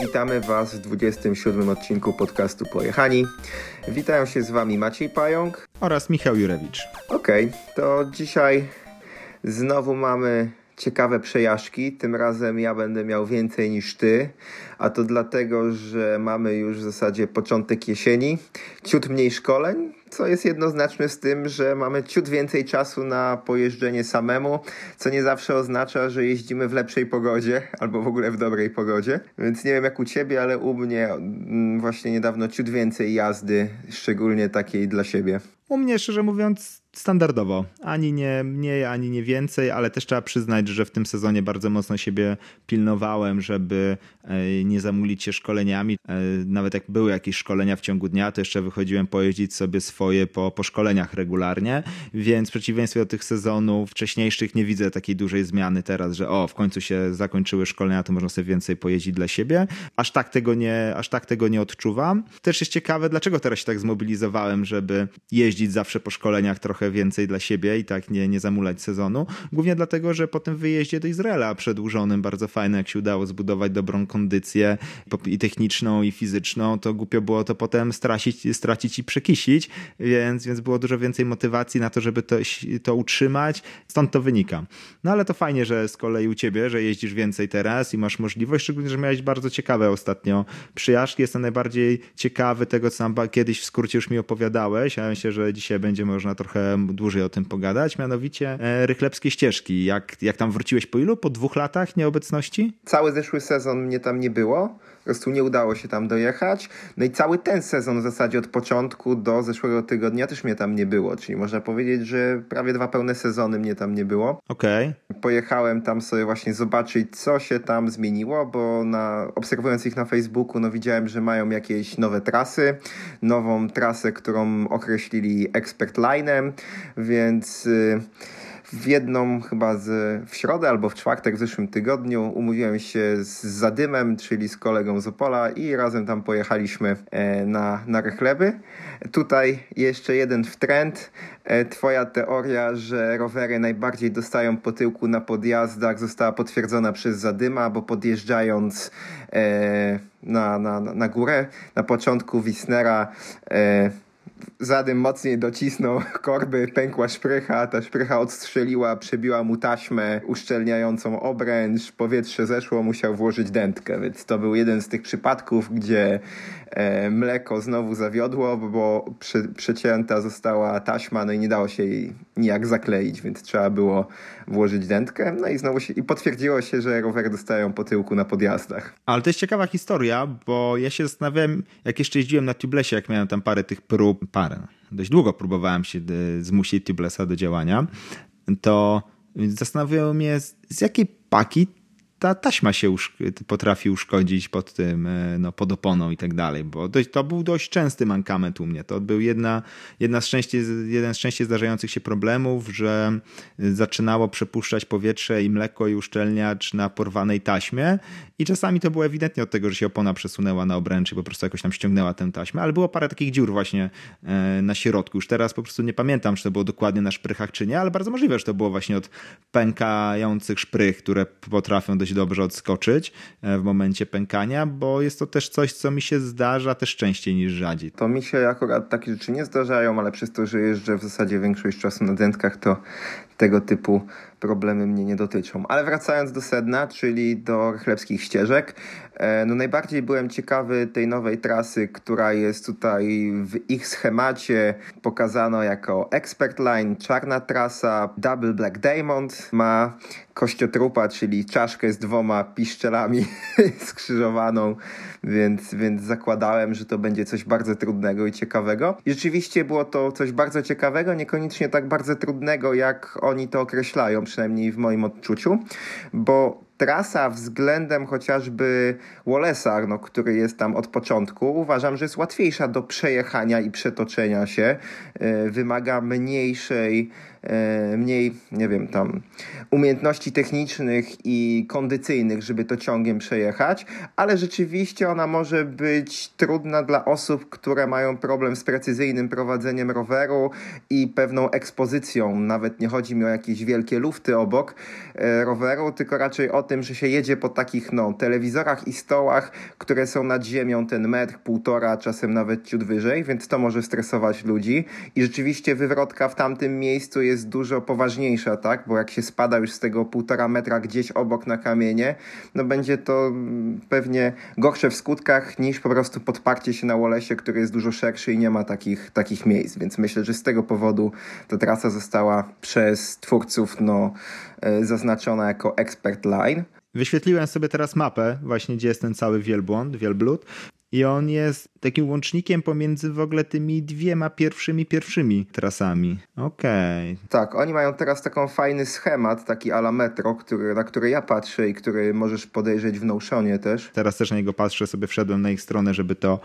witamy Was w 27 odcinku podcastu Pojechani. Witają się z Wami Maciej Pająk oraz Michał Jurewicz. Okej, okay, to dzisiaj znowu mamy ciekawe przejażdżki. Tym razem ja będę miał więcej niż ty, a to dlatego, że mamy już w zasadzie początek jesieni, ciut mniej szkoleń, co jest jednoznaczne z tym, że mamy ciut więcej czasu na pojeżdżenie samemu, co nie zawsze oznacza, że jeździmy w lepszej pogodzie albo w ogóle w dobrej pogodzie. Więc nie wiem jak u ciebie, ale u mnie mm, właśnie niedawno ciut więcej jazdy, szczególnie takiej dla siebie. U mnie, szczerze mówiąc, standardowo. Ani nie mniej, ani nie więcej, ale też trzeba przyznać, że w tym sezonie bardzo mocno siebie pilnowałem, żeby e, nie zamulić się szkoleniami. E, nawet jak były jakieś szkolenia w ciągu dnia, to jeszcze wychodziłem pojeździć sobie swoje po, po szkoleniach regularnie, więc w przeciwieństwie do tych sezonów wcześniejszych nie widzę takiej dużej zmiany teraz, że o, w końcu się zakończyły szkolenia, to można sobie więcej pojeździć dla siebie. Aż tak tego nie, aż tak tego nie odczuwam. Też jest ciekawe, dlaczego teraz się tak zmobilizowałem, żeby jeździć zawsze po szkoleniach trochę trochę więcej dla siebie i tak nie, nie zamulać sezonu. Głównie dlatego, że po tym wyjeździe do Izraela przedłużonym, bardzo fajne, jak się udało zbudować dobrą kondycję i techniczną, i fizyczną, to głupio było to potem stracić, stracić i przekisić, więc, więc było dużo więcej motywacji na to, żeby to, to utrzymać. Stąd to wynika. No ale to fajnie, że z kolei u ciebie, że jeździsz więcej teraz i masz możliwość, szczególnie, że miałeś bardzo ciekawe ostatnio przyjażdżki. Jestem najbardziej ciekawy tego, co nam kiedyś w skrócie już mi opowiadałeś, a myślę, że dzisiaj będzie można trochę dłużej o tym pogadać, mianowicie e, rychlewskie ścieżki. Jak, jak tam wróciłeś po ilu? Po dwóch latach nieobecności? Cały zeszły sezon mnie tam nie było. Po prostu nie udało się tam dojechać. No i cały ten sezon w zasadzie od początku do zeszłego tygodnia też mnie tam nie było. Czyli można powiedzieć, że prawie dwa pełne sezony mnie tam nie było. Okej. Okay. Pojechałem tam sobie właśnie zobaczyć, co się tam zmieniło, bo na, obserwując ich na Facebooku, no widziałem, że mają jakieś nowe trasy. Nową trasę, którą określili Expert Line'em, więc... Yy, w jedną chyba z, w środę albo w czwartek w zeszłym tygodniu umówiłem się z Zadymem, czyli z kolegą z Opola i razem tam pojechaliśmy e, na, na Rechleby. Tutaj jeszcze jeden w trend. E, twoja teoria, że rowery najbardziej dostają po tyłku na podjazdach została potwierdzona przez Zadyma, bo podjeżdżając e, na, na, na górę na początku Wisnera Zadym mocniej docisnął korby, pękła szprycha, ta szprycha odstrzeliła, przebiła mu taśmę uszczelniającą obręcz, powietrze zeszło, musiał włożyć dętkę, więc to był jeden z tych przypadków, gdzie e, mleko znowu zawiodło, bo prze, przecięta została taśma, no i nie dało się jej nijak zakleić, więc trzeba było włożyć dętkę, no i znowu się, i potwierdziło się, że rowery dostają po tyłku na podjazdach. Ale to jest ciekawa historia, bo ja się zastanawiałem, jak jeszcze jeździłem na Tublesie, jak miałem tam parę tych prób, parę, dość długo próbowałem się e, zmusić Tublesa do działania, to zastanawiało mnie, z jakiej paki ta taśma się potrafi uszkodzić pod tym, e, no, pod oponą i tak dalej, bo dość, to był dość częsty mankament u mnie. To był jedna, jedna z częściej, jeden z częściej zdarzających się problemów, że zaczynało przepuszczać powietrze i mleko i uszczelniacz na porwanej taśmie i czasami to było ewidentnie od tego, że się opona przesunęła na obręczy, po prostu jakoś tam ściągnęła tę taśmę, ale było parę takich dziur właśnie e, na środku. Już teraz po prostu nie pamiętam, czy to było dokładnie na szprychach, czy nie, ale bardzo możliwe, że to było właśnie od pękających szprych, które potrafią dość dość dobrze odskoczyć e, w momencie pękania, bo jest to też coś, co mi się zdarza też częściej niż rzadziej. To mi się akurat takie rzeczy nie zdarzają, ale przez to, że jeżdżę w zasadzie większość czasu na dętkach, to tego typu problemy mnie nie dotyczą. Ale wracając do sedna, czyli do chlebskich ścieżek, no najbardziej byłem ciekawy tej nowej trasy, która jest tutaj w ich schemacie pokazano jako Expert Line, czarna trasa, Double Black Diamond, ma kościotrupa, czyli czaszkę z dwoma piszczelami skrzyżowaną, więc, więc zakładałem, że to będzie coś bardzo trudnego i ciekawego. I rzeczywiście było to coś bardzo ciekawego, niekoniecznie tak bardzo trudnego, jak oni to określają, przynajmniej w moim odczuciu, bo trasa względem chociażby Wallace'a, no, który jest tam od początku, uważam, że jest łatwiejsza do przejechania i przetoczenia się. Yy, wymaga mniejszej e, mniej, nie wiem, tam umiejętności technicznych i kondycyjnych, żeby to ciągiem przejechać, ale rzeczywiście ona może być trudna dla osób, które mają problem z precyzyjnym prowadzeniem roweru i pewną ekspozycją. Nawet nie chodzi mi o jakieś wielkie lufty obok e, roweru, tylko raczej o tym, że się jedzie po takich no, telewizorach i stołach, które są nad ziemią ten metr, półtora, czasem nawet ciut wyżej, więc to może stresować ludzi. I rzeczywiście wywrotka w tamtym miejscu jest dużo poważniejsza, tak? Bo jak się spada już z tego półtora metra gdzieś obok na kamienie, no będzie to mm, pewnie gorsze w skutkach niż po prostu podparcie się na Wolesie, który jest dużo szerszy i nie ma takich, takich miejsc. Więc myślę, że z tego powodu ta trasa została przez twórców no, e, zaznaczona jako expert line. Wyświetliłem sobie teraz mapę, właśnie gdzie jest ten cały wielbłąd, wielblut. I on jest takim łącznikiem pomiędzy w ogóle tymi dwiema pierwszymi, pierwszymi trasami. Okej. Okay. Tak, oni mają teraz taką fajny schemat, taki ala metro, który, na który ja patrzę i który możesz podejrzeć w Notionie też. Teraz też na niego patrzę, sobie wszedłem na ich stronę, żeby to,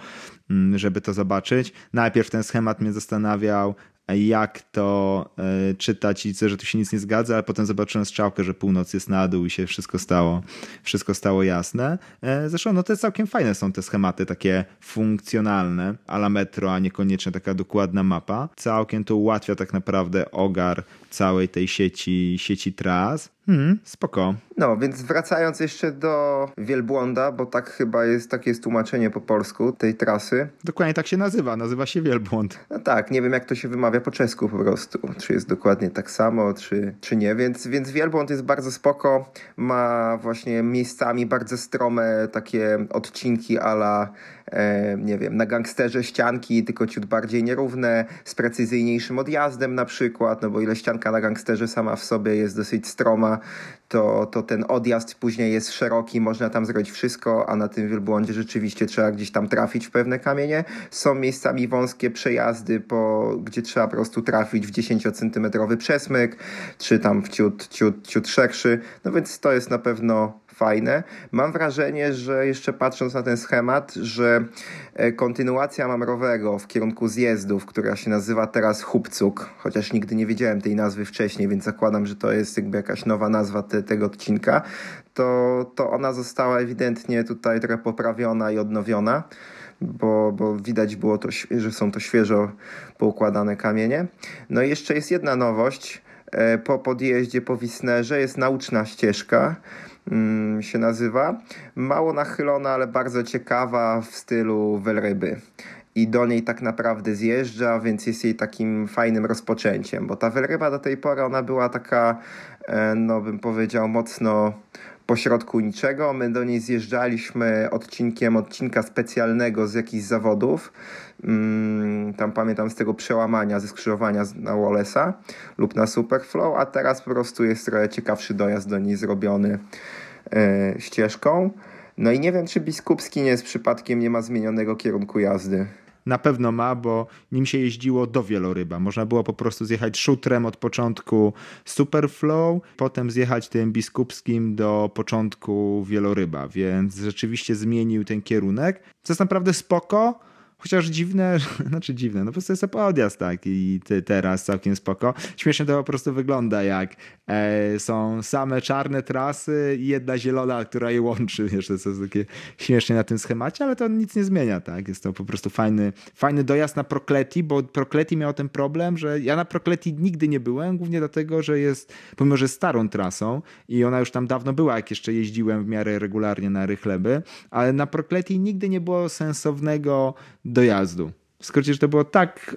mm, żeby to zobaczyć. Najpierw ten schemat mnie zastanawiał, jak to e, czytać i że tu się nic nie zgadza, ale potem zobaczyłem strzałkę, że północ jest na dół i się wszystko stało, wszystko stało jasne. E, zresztą no te całkiem fajne są te schematy, takie funkcjonalne, ala metro, a niekoniecznie taka dokładna mapa. Całkiem to ułatwia tak naprawdę ogar całej tej sieci, sieci tras. Hmm, spoko. No, więc wracając jeszcze do Wielbłąda, bo tak chyba jest, takie jest tłumaczenie po polsku tej trasy. Dokładnie tak się nazywa, nazywa się Wielbłąd. No tak, nie wiem jak to się wymawia po czesku po prostu, czy jest dokładnie tak samo, czy, czy nie, więc, więc Wielbłąd jest bardzo spoko, ma właśnie miejscami bardzo strome takie odcinki ala nie wiem, na gangsterze ścianki, tylko ciut bardziej nierówne, z precyzyjniejszym odjazdem na przykład, no bo ile ścianka na gangsterze sama w sobie jest dosyć stroma, to, to ten odjazd później jest szeroki, można tam zrobić wszystko, a na tym wielbłądzie rzeczywiście trzeba gdzieś tam trafić w pewne kamienie. Są miejscami wąskie przejazdy, po, gdzie trzeba po prostu trafić w 10-centymetrowy przesmyk, czy tam w ciut, ciut, ciut szerszy, no więc to jest na pewno fajne. Mam wrażenie, że jeszcze patrząc na ten schemat, że e, kontynuacja Mamrowego w kierunku zjezdów, która się nazywa teraz Hubcuk, chociaż nigdy nie wiedziałem tej nazwy wcześniej, więc zakładam, że to jest jakby jakaś nowa nazwa te, tego odcinka, to, to ona została ewidentnie tutaj trochę poprawiona i odnowiona. Bo, bo widać było to, że są to świeżo poukładane kamienie. No i jeszcze jest jedna nowość. E, po podjeździe po Wisnerze jest nauczna ścieżka, się nazywa. Mało nachylona, ale bardzo ciekawa w stylu Welryby. I do niej tak naprawdę zjeżdża, więc jest jej takim fajnym rozpoczęciem, bo ta Welryba do tej pory ona była taka, e, no bym powiedział, mocno pośrodku niczego. My do niej zjeżdżaliśmy odcinkiem odcinka specjalnego z jakichś zawodów. Mm, tam pamiętam z tego przełamania, ze skrzyżowania na Wallace'a lub na Superflow, a teraz po prostu jest trochę ciekawszy dojazd do niej zrobiony e, ścieżką. No i nie wiem, czy Biskupski nie jest przypadkiem, nie ma zmienionego kierunku jazdy na pewno ma, bo nim się jeździło do wieloryba. Można było po prostu zjechać szutrem od początku Superflow, potem zjechać tym biskupskim do początku wieloryba, więc rzeczywiście zmienił ten kierunek, co jest naprawdę spoko Chociaż dziwne, znaczy dziwne, no po prostu jest podjazd, tak, i teraz całkiem spoko. Śmiesznie to po prostu wygląda, jak są same czarne trasy i jedna zielona, która je łączy, wiesz, to jest takie śmiesznie na tym schemacie, ale to nic nie zmienia, tak, jest to po prostu fajny, fajny dojazd na Prokleti, bo Prokleti miał ten problem, że ja na Prokleti nigdy nie byłem, głównie dlatego, że jest, pomimo, że starą trasą i ona już tam dawno była, jak jeszcze jeździłem w miarę regularnie na Rychleby, ale na Prokleti nigdy nie było sensownego dojazdu. W skrócie, że to było tak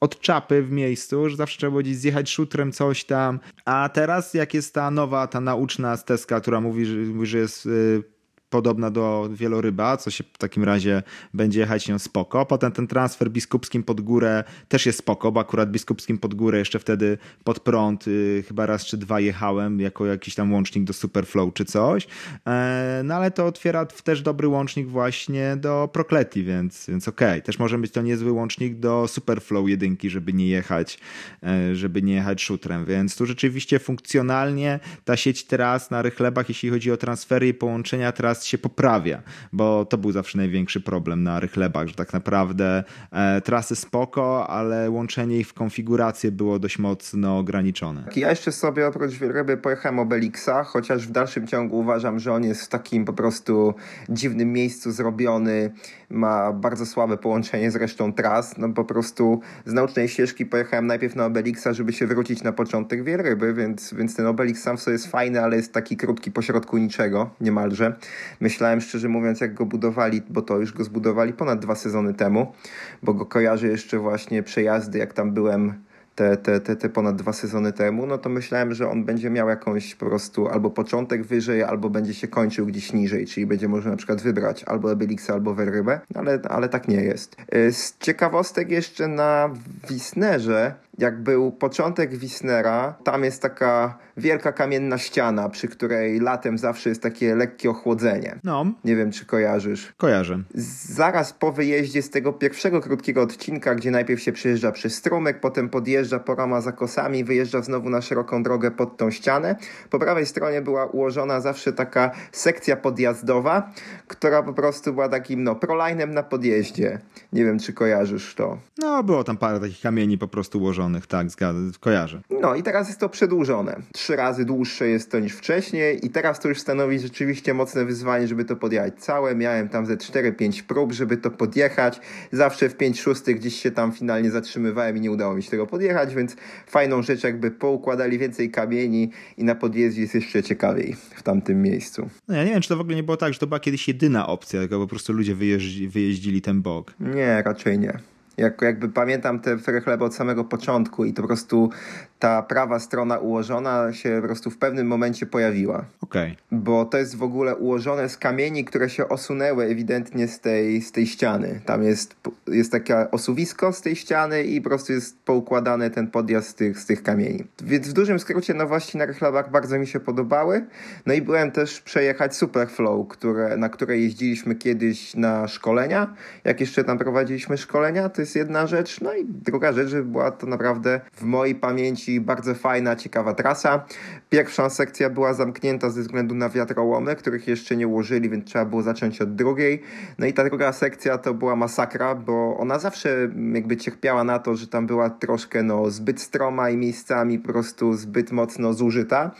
od czapy w miejscu, że zawsze trzeba było gdzieś zjechać szutrem coś tam. A teraz jak jest ta nowa, ta nauczna steska, która mówi, że, że jest y, podobna do wieloryba, co się w takim razie będzie jechać nią spoko. Potem ten transfer biskupskim pod górę też jest spoko, bo akurat biskupskim pod górę jeszcze wtedy pod prąd y, chyba raz czy dwa jechałem jako jakiś tam łącznik do Superflow czy coś. E, no ale to otwiera też dobry łącznik właśnie do Prokleti, więc, więc okej. Okay. Też może być to niezły łącznik do Superflow jedynki, żeby nie jechać, e, żeby nie jechać szutrem, więc tu rzeczywiście funkcjonalnie ta sieć tras na rychlebach, jeśli chodzi o transfery i połączenia tras tras się poprawia, bo to był zawsze największy problem na rychlebach, że tak naprawdę e, trasy spoko, ale łączenie ich w konfigurację było dość mocno ograniczone. Ja jeszcze sobie oprócz Wielryby pojechałem Obelixa, chociaż w dalszym ciągu uważam, że on jest w takim po prostu dziwnym miejscu zrobiony, ma bardzo słabe połączenie z resztą tras, no po prostu z naucznej ścieżki pojechałem najpierw na Obelixa, żeby się wrócić na początek Wielryby, więc, więc ten Obelix sam sobie jest fajny, ale jest taki krótki pośrodku niczego, niemalże. Myślałem szczerze mówiąc, jak go budowali, bo to już go zbudowali ponad dwa sezony temu, bo go kojarzę jeszcze właśnie przejazdy, jak tam byłem te, te, te, te ponad dwa sezony temu, no to myślałem, że on będzie miał jakąś po prostu albo początek wyżej, albo będzie się kończył gdzieś niżej, czyli będzie można na przykład wybrać albo Ebelixa, albo Verrybę, ale, ale tak nie jest. Y, z ciekawostek jeszcze na Wisnerze jak był początek Wisnera, tam jest taka wielka kamienna ściana, przy której latem zawsze jest takie lekkie ochłodzenie. No. Nie wiem, czy kojarzysz. Kojarzę. Zaraz po wyjeździe z tego pierwszego krótkiego odcinka, gdzie najpierw się przejeżdża przez strumyk, potem podjeżdża porama za kosami, wyjeżdża znowu na szeroką drogę pod tą ścianę. Po prawej stronie była ułożona zawsze taka sekcja podjazdowa, która po prostu była takim no prolinem na podjeździe. Nie wiem, czy kojarzysz to. No, było tam parę takich kamieni po prostu ułożonych tak, zgadzam, kojarzę. No i teraz jest to przedłużone. Trzy razy dłuższe jest to niż wcześniej i teraz to już stanowi rzeczywiście mocne wyzwanie, żeby to podjechać całe. Miałem tam ze 4-5 prób, żeby to podjechać. Zawsze w 5 szóstych gdzieś się tam finalnie zatrzymywałem i nie udało mi się tego podjechać, więc fajną rzecz jakby poukładali więcej kamieni i na podjeździe jest jeszcze ciekawiej w tamtym miejscu. No ja nie wiem, czy to w ogóle nie było tak, że to była kiedyś jedyna opcja, tylko po prostu ludzie wyjeździ, wyjeździli ten bok. Nie, raczej nie. Jak, jakby pamiętam te chleby od samego początku i to po prostu ta prawa strona ułożona się po prostu w pewnym momencie pojawiła. Okej. Okay. Bo to jest w ogóle ułożone z kamieni, które się osunęły ewidentnie z tej, z tej ściany. Tam jest, jest takie osuwisko z tej ściany i po prostu jest poukładany ten podjazd z tych, z tych kamieni. Więc w dużym skrócie nowości na rychlebach bardzo mi się podobały. No i byłem też przejechać Superflow, które, na które jeździliśmy kiedyś na szkolenia. Jak jeszcze tam prowadziliśmy szkolenia, to jest jedna rzecz. No i druga rzecz, że była to naprawdę w mojej pamięci bardzo fajna, ciekawa trasa. Pierwsza sekcja była zamknięta ze względu na wiatrołomy, których jeszcze nie ułożyli, więc trzeba było zacząć od drugiej. No i ta druga sekcja to była masakra, bo ona zawsze jakby cierpiała na to, że tam była troszkę no, zbyt stroma i miejscami po prostu zbyt mocno zużyta.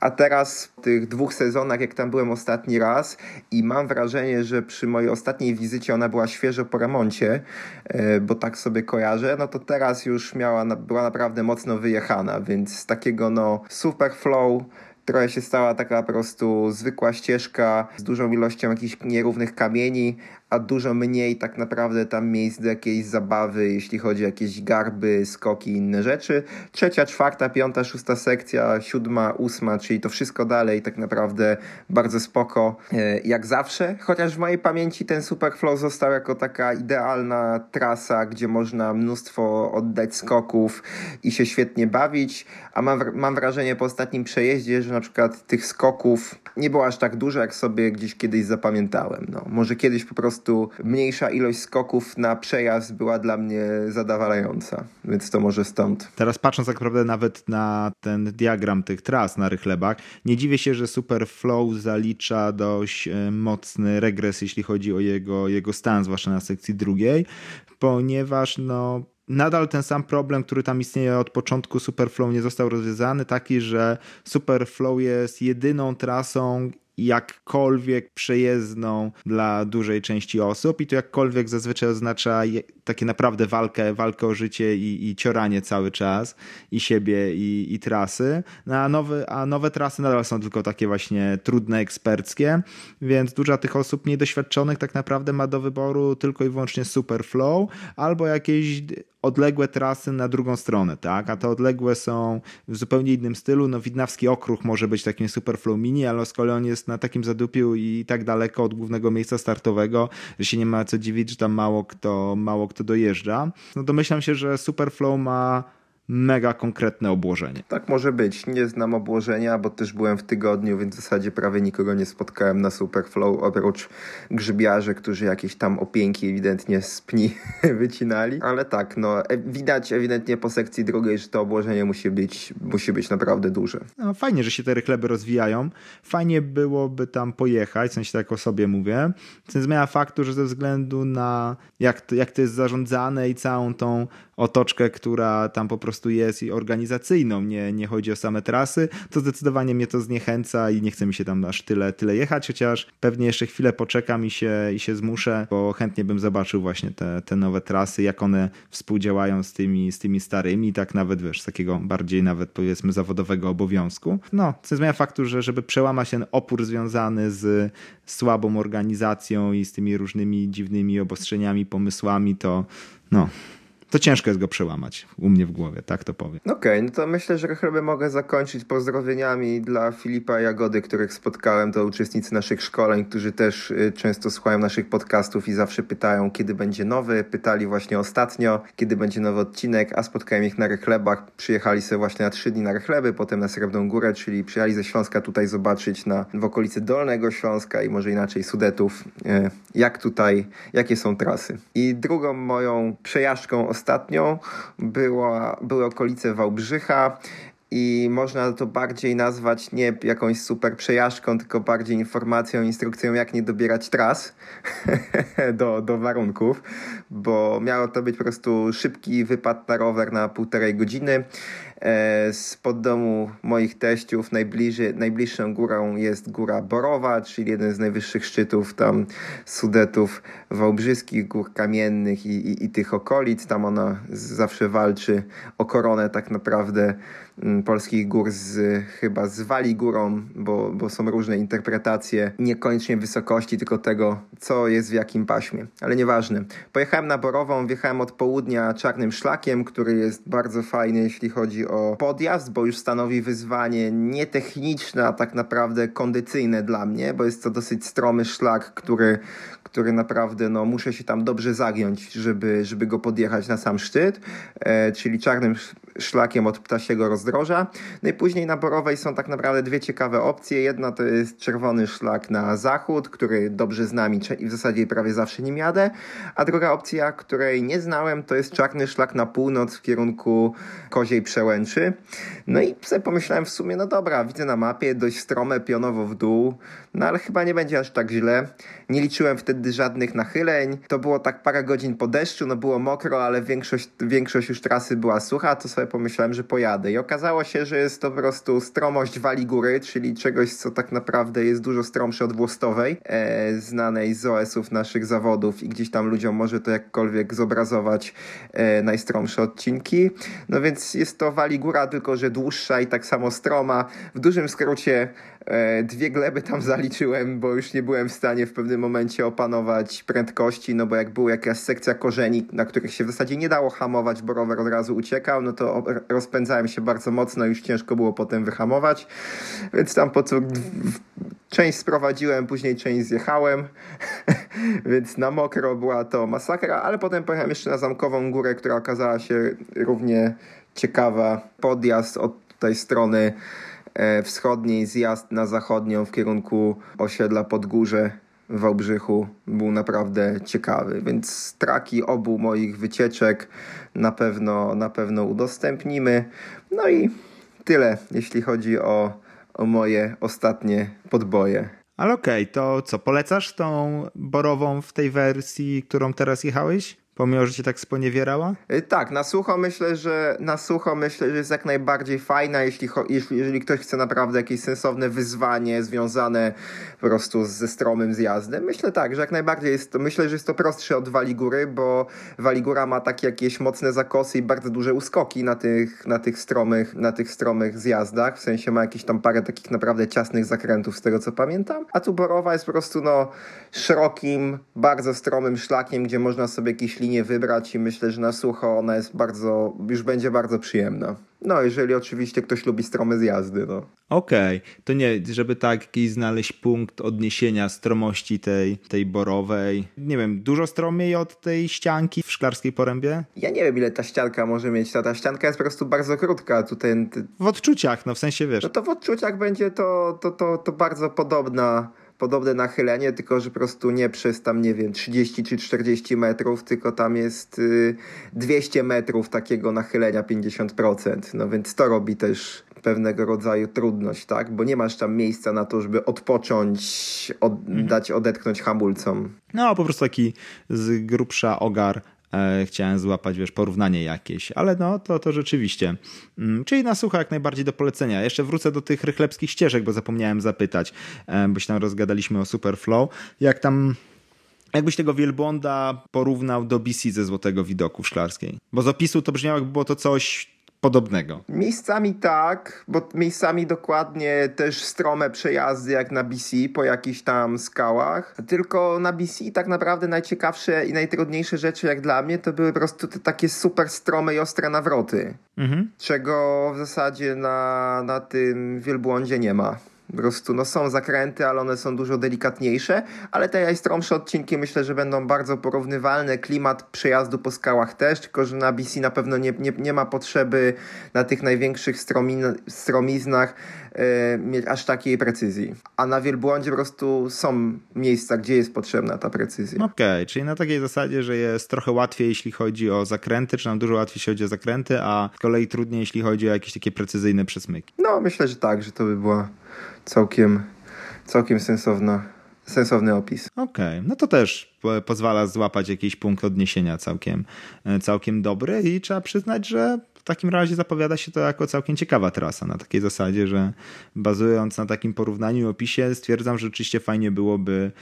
A teraz w tych dwóch sezonach, jak tam byłem ostatni raz i mam wrażenie, że przy mojej ostatniej wizycie ona była świeżo po remoncie, e, bo tak sobie kojarzę, no to teraz już miała, była naprawdę mocno wyjechana, więc z takiego no super flow. Trochę się stała taka po prostu zwykła ścieżka z dużą ilością jakichś nierównych kamieni, a dużo mniej tak naprawdę tam miejsc do jakiejś zabawy, jeśli chodzi o jakieś garby, skoki i inne rzeczy. Trzecia, czwarta, piąta, szósta sekcja, siódma, ósma, czyli to wszystko dalej tak naprawdę bardzo spoko, e, jak zawsze. Chociaż w mojej pamięci ten Superflow został jako taka idealna trasa, gdzie można mnóstwo oddać skoków i się świetnie bawić, a mam, mam wrażenie po ostatnim przejeździe, że na przykład tych skoków nie było aż tak dużo, jak sobie gdzieś kiedyś zapamiętałem. No, może kiedyś po prostu mniejsza ilość skoków na przejazd była dla mnie zadowalająca, więc to może stąd. Teraz patrząc tak naprawdę nawet na ten diagram tych tras na rychlebach, nie dziwię się, że Superflow zalicza dość e, mocny regres, jeśli chodzi o jego, jego stan, zwłaszcza na sekcji drugiej, ponieważ no nadal ten sam problem, który tam istnieje od początku Superflow nie został rozwiązany, taki, że Superflow jest jedyną trasą jakkolwiek przejezdną dla dużej części osób i to jakkolwiek zazwyczaj oznacza takie naprawdę walkę, walkę o życie i, i cioranie cały czas i siebie i, i trasy, no a, nowe, a nowe trasy nadal są tylko takie właśnie trudne, eksperckie, więc duża tych osób niedoświadczonych tak naprawdę ma do wyboru tylko i wyłącznie Superflow albo jakieś odległe trasy na drugą stronę, tak? A te odległe są w zupełnie innym stylu. No, Widnawski Okruch może być takim Superflow Mini, ale z kolei on jest na takim zadupiu i tak daleko od głównego miejsca startowego, że się nie ma co dziwić, że tam mało kto, mało kto dojeżdża. No domyślam się, że Superflow ma mega konkretne obłożenie. Tak może być. Nie znam obłożenia, bo też byłem w tygodniu, więc w zasadzie prawie nikogo nie spotkałem na Superflow, oprócz grzybiarzy, którzy jakieś tam opięki ewidentnie z pni wycinali. Ale tak, no e, widać ewidentnie po sekcji drugiej, że to obłożenie musi być, musi być naprawdę duże. No, fajnie, że się te rychleby rozwijają. Fajnie byłoby tam pojechać, w sensie tak o sobie mówię. To zmiana faktu, że ze względu na jak to, jak to jest zarządzane i całą tą otoczkę, która tam po prostu jest i organizacyjną, nie, nie chodzi o same trasy, to zdecydowanie mnie to zniechęca i nie chce mi się tam aż tyle, tyle jechać, chociaż pewnie jeszcze chwilę poczekam i się, i się zmuszę, bo chętnie bym zobaczył właśnie te, te nowe trasy, jak one współdziałają z tymi, z tymi starymi, tak nawet wiesz, z takiego bardziej nawet powiedzmy zawodowego obowiązku. No, co zmienia faktu, że żeby przełamać ten opór związany z słabą organizacją i z tymi różnymi dziwnymi obostrzeniami, pomysłami, to no, to ciężko jest go przełamać u mnie w głowie, tak to powiem. Okej, okay, no to myślę, że chyba mogę zakończyć pozdrowieniami dla Filipa Jagody, których spotkałem, to uczestnicy naszych szkoleń, którzy też y, często słuchają naszych podcastów i zawsze pytają, kiedy będzie nowy. Pytali właśnie ostatnio, kiedy będzie nowy odcinek, a spotkałem ich na Rechlebach. Przyjechali sobie właśnie na trzy dni na Rechleby, potem na Srebrną Górę, czyli przyjechali ze Śląska tutaj zobaczyć na, w okolicy Dolnego Śląska i może inaczej Sudetów, y, jak tutaj, jakie są trasy. I drugą moją przejażdżką ostatnią była, były okolice Wałbrzycha i można to bardziej nazwać nie jakąś super przejażdżką, tylko bardziej informacją, instrukcją, jak nie dobierać tras do, do warunków, bo miało to być po prostu szybki wypad na rower na półtorej godziny. E, spod domu moich teściów najbliżej, najbliższą górą jest góra Borowa, czyli jeden z najwyższych szczytów tam Sudetów Wałbrzyskich, gór kamiennych i, i, i tych okolic. Tam ona zawsze walczy o koronę tak naprawdę polskich gór z, chyba z Wali górą, bo, bo są różne interpretacje, niekoniecznie wysokości, tylko tego, co jest w jakim paśmie. Ale nieważne. Pojechałem na Borową, wjechałem od południa czarnym szlakiem, który jest bardzo fajny, jeśli chodzi o podjazd, bo już stanowi wyzwanie nie techniczne, a tak naprawdę kondycyjne dla mnie, bo jest to dosyć stromy szlak, który, który naprawdę no, muszę się tam dobrze zagiąć, żeby, żeby go podjechać na sam szczyt, e, czyli czarnym szlakiem od ptasiego rozdroża. No i później na Borowej są tak naprawdę dwie ciekawe opcje. Jedna to jest czerwony szlak na zachód, który dobrze znam i w zasadzie prawie zawsze nim jadę, a druga opcja, której nie znałem, to jest czarny szlak na północ w kierunku Koziej Przełęczy. No i sobie pomyślałem w sumie, no dobra, widzę na mapie dość strome pionowo w dół, no ale chyba nie będzie aż tak źle. Nie liczyłem wtedy żadnych nachyleń. To było tak parę godzin po deszczu, no było mokro, ale większość, większość już trasy była sucha, to sobie pomyślałem, że pojadę. I okazało się, że jest to po prostu stromość wali góry, czyli czegoś, co tak naprawdę jest dużo stromsze od włostowej, e, znanej z OS-ów naszych zawodów i gdzieś tam ludziom może to jakkolwiek zobrazować e, najstromsze odcinki. No więc jest to wali góra, tylko że dłuższa i tak samo stroma. W dużym skrócie dwie gleby tam zaliczyłem, bo już nie byłem w stanie w pewnym momencie opanować prędkości, no bo jak była jakaś sekcja korzeni, na których się w zasadzie nie dało hamować, bo rower od razu uciekał, no to rozpędzałem się bardzo mocno, już ciężko było potem wyhamować, więc tam po co część sprowadziłem, później część zjechałem, więc na mokro była to masakra, ale potem pojechałem jeszcze na Zamkową Górę, która okazała się równie ciekawa. Podjazd od tej strony e, wschodniej, zjazd na zachodnią w kierunku osiedla Podgórze w Wałbrzychu był naprawdę ciekawy, więc traki obu moich wycieczek na pewno, na pewno udostępnimy. No i tyle, jeśli chodzi o, o moje ostatnie podboje. Ale okej, okay, to co, polecasz tą borową w tej wersji, którą teraz jechałeś? Pomimo, że cię tak sponiewierała? Y, tak, na sucho myślę, że na sucho myślę, że jest jak najbardziej fajna, jeśli, jeżeli ktoś chce naprawdę jakieś sensowne wyzwanie związane po prostu ze stromym zjazdem. Myślę tak, że jak najbardziej jest to, myślę, że jest to prostsze od Waligóry, bo Waligóra ma takie jakieś mocne zakosy i bardzo duże uskoki na tych, na tych stromych, na tych stromych zjazdach, w sensie ma jakieś tam parę takich naprawdę ciasnych zakrętów z tego co pamiętam, a tu Borowa jest po prostu no szerokim, bardzo stromym szlakiem, gdzie można sobie jakieś linię wybrać i myślę, że na sucho ona jest bardzo, już będzie bardzo przyjemna. No, jeżeli oczywiście ktoś lubi strome zjazdy, no. Okej, okay. to nie, żeby taki znaleźć punkt odniesienia stromości tej, tej borowej. Nie wiem, dużo stromiej od tej ścianki w Szklarskiej Porębie? Ja nie wiem, ile ta ścianka może mieć. Ta, ta ścianka jest po prostu bardzo krótka. Tutaj... W odczuciach, no w sensie wiesz. No to w odczuciach będzie to, to, to, to bardzo podobna podobne nachylenie, tylko że po prostu nie przez tam, nie wiem, 30 czy 40 metrów, tylko tam jest 200 y, metrów takiego nachylenia 50%. No więc to robi też pewnego rodzaju trudność, tak? Bo nie masz tam miejsca na to, żeby odpocząć, od, mhm. dać odetchnąć hamulcom. No, po prostu taki z grubsza ogar chciałem złapać, wiesz, porównanie jakieś, ale no, to, to rzeczywiście. Mm, czyli na sucho jak najbardziej do polecenia. Jeszcze wrócę do tych rychlewskich ścieżek, bo zapomniałem zapytać, e, bo się tam rozgadaliśmy o Superflow. Jak tam Jakbyś tego wielbłąda porównał do BC ze Złotego Widoku w Szklarskiej? Bo z opisu to brzmiało, jakby było to coś podobnego. Miejscami tak, bo miejscami dokładnie też strome przejazdy jak na BC po jakichś tam skałach. Tylko na BC tak naprawdę najciekawsze i najtrudniejsze rzeczy jak dla mnie to były po prostu te takie super strome i ostre nawroty. Mhm. Czego w zasadzie na, na tym wielbłądzie nie ma. Po prostu no, są zakręty, ale one są dużo delikatniejsze, ale te najstromsze odcinki myślę, że będą bardzo porównywalne. Klimat przejazdu po skałach też, tylko że na BC na pewno nie, nie, nie ma potrzeby na tych największych stromin, stromiznach e, mieć aż takiej precyzji. A na wielbłądzie po prostu są miejsca, gdzie jest potrzebna ta precyzja. Okej, okay, czyli na takiej zasadzie, że jest trochę łatwiej, jeśli chodzi o zakręty, czy nam dużo łatwiej, jeśli chodzi o zakręty, a z kolei trudniej, jeśli chodzi o jakieś takie precyzyjne przesmyki. No, myślę, że tak, że to by była całkiem, całkiem sensowna, sensowny opis. Okej, okay. no to też pozwala złapać jakiś punkt odniesienia całkiem, e, całkiem dobry i trzeba przyznać, że takim razie zapowiada się to jako całkiem ciekawa trasa, na takiej zasadzie, że bazując na takim porównaniu i opisie stwierdzam, że rzeczywiście fajnie byłoby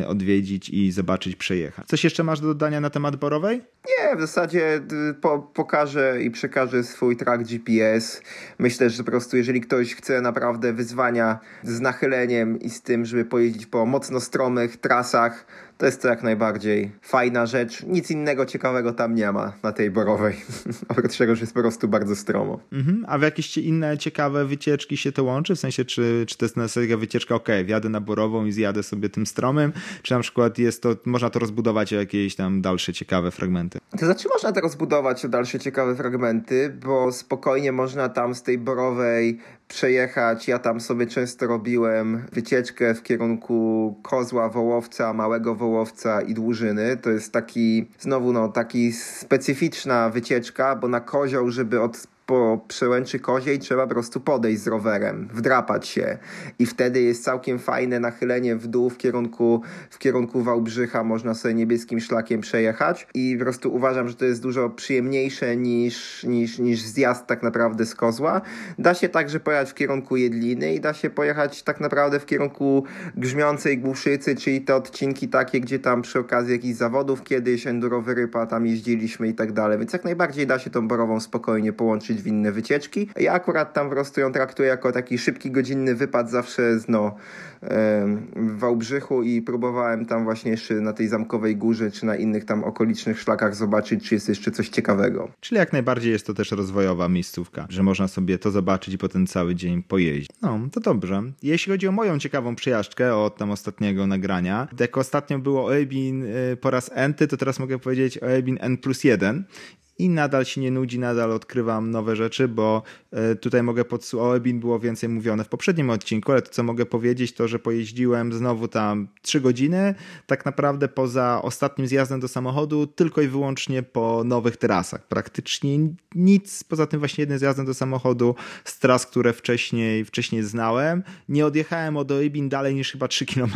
e, odwiedzić i zobaczyć, przejechać. Coś jeszcze masz do dodania na temat Borowej? Nie, w zasadzie po, pokażę i przekażę swój track GPS. Myślę, że po prostu jeżeli ktoś chce naprawdę wyzwania z nachyleniem i z tym, żeby pojeździć po mocno stromych trasach, to jest to jak najbardziej fajna rzecz. Nic innego ciekawego tam nie ma na tej borowej. Oprócz tego, że jest po prostu bardzo stromo. Mhm. A w jakieś inne ciekawe wycieczki się to łączy? W sensie, czy, czy to jest na serio wycieczka, ok, wjadę na borową i zjadę sobie tym stromym, czy na przykład jest to, można to rozbudować o jakieś tam dalsze ciekawe fragmenty? To znaczy można to rozbudować o dalsze ciekawe fragmenty, bo spokojnie można tam z tej borowej przejechać. Ja tam sobie często robiłem wycieczkę w kierunku Kozła, Wołowca, Małego Wołowca i Dłużyny. To jest taki, znowu no, taki specyficzna wycieczka, bo na kozioł, żeby od po przełęczy koziej trzeba po prostu podejść z rowerem, wdrapać się. I wtedy jest całkiem fajne nachylenie w dół w kierunku, w kierunku Wałbrzycha, można sobie niebieskim szlakiem przejechać. I po prostu uważam, że to jest dużo przyjemniejsze niż, niż, niż zjazd tak naprawdę z kozła. Da się także pojechać w kierunku Jedliny i da się pojechać tak naprawdę w kierunku Grzmiącej Głuszycy, czyli te odcinki takie, gdzie tam przy okazji jakichś zawodów kiedyś enduro wyrypa, tam jeździliśmy i tak dalej, więc jak najbardziej da się tą borową spokojnie połączyć w inne wycieczki. Ja akurat tam po prostu ją traktuję jako taki szybki, godzinny wypad zawsze z no, w Wałbrzychu i próbowałem tam właśnie jeszcze na tej Zamkowej Górze czy na innych tam okolicznych szlakach zobaczyć, czy jest jeszcze coś ciekawego. Czyli jak najbardziej jest to też rozwojowa miejscówka, że można sobie to zobaczyć i potem cały dzień pojeździć. No, to dobrze. Jeśli chodzi o moją ciekawą przyjażdżkę od tam ostatniego nagrania, jak ostatnio było Oebin y, po raz enty, to teraz mogę powiedzieć Oebin N plus 1 i nadal się nie nudzi, nadal odkrywam nowe rzeczy, bo e, tutaj mogę podsumować, o Ebin było więcej mówione w poprzednim odcinku, ale to co mogę powiedzieć to, że pojeździłem znowu tam 3 godziny, tak naprawdę poza ostatnim zjazdem do samochodu, tylko i wyłącznie po nowych trasach. Praktycznie nic, poza tym właśnie jednym zjazdem do samochodu z tras, które wcześniej, wcześniej znałem. Nie odjechałem od Oebin dalej niż chyba 3 km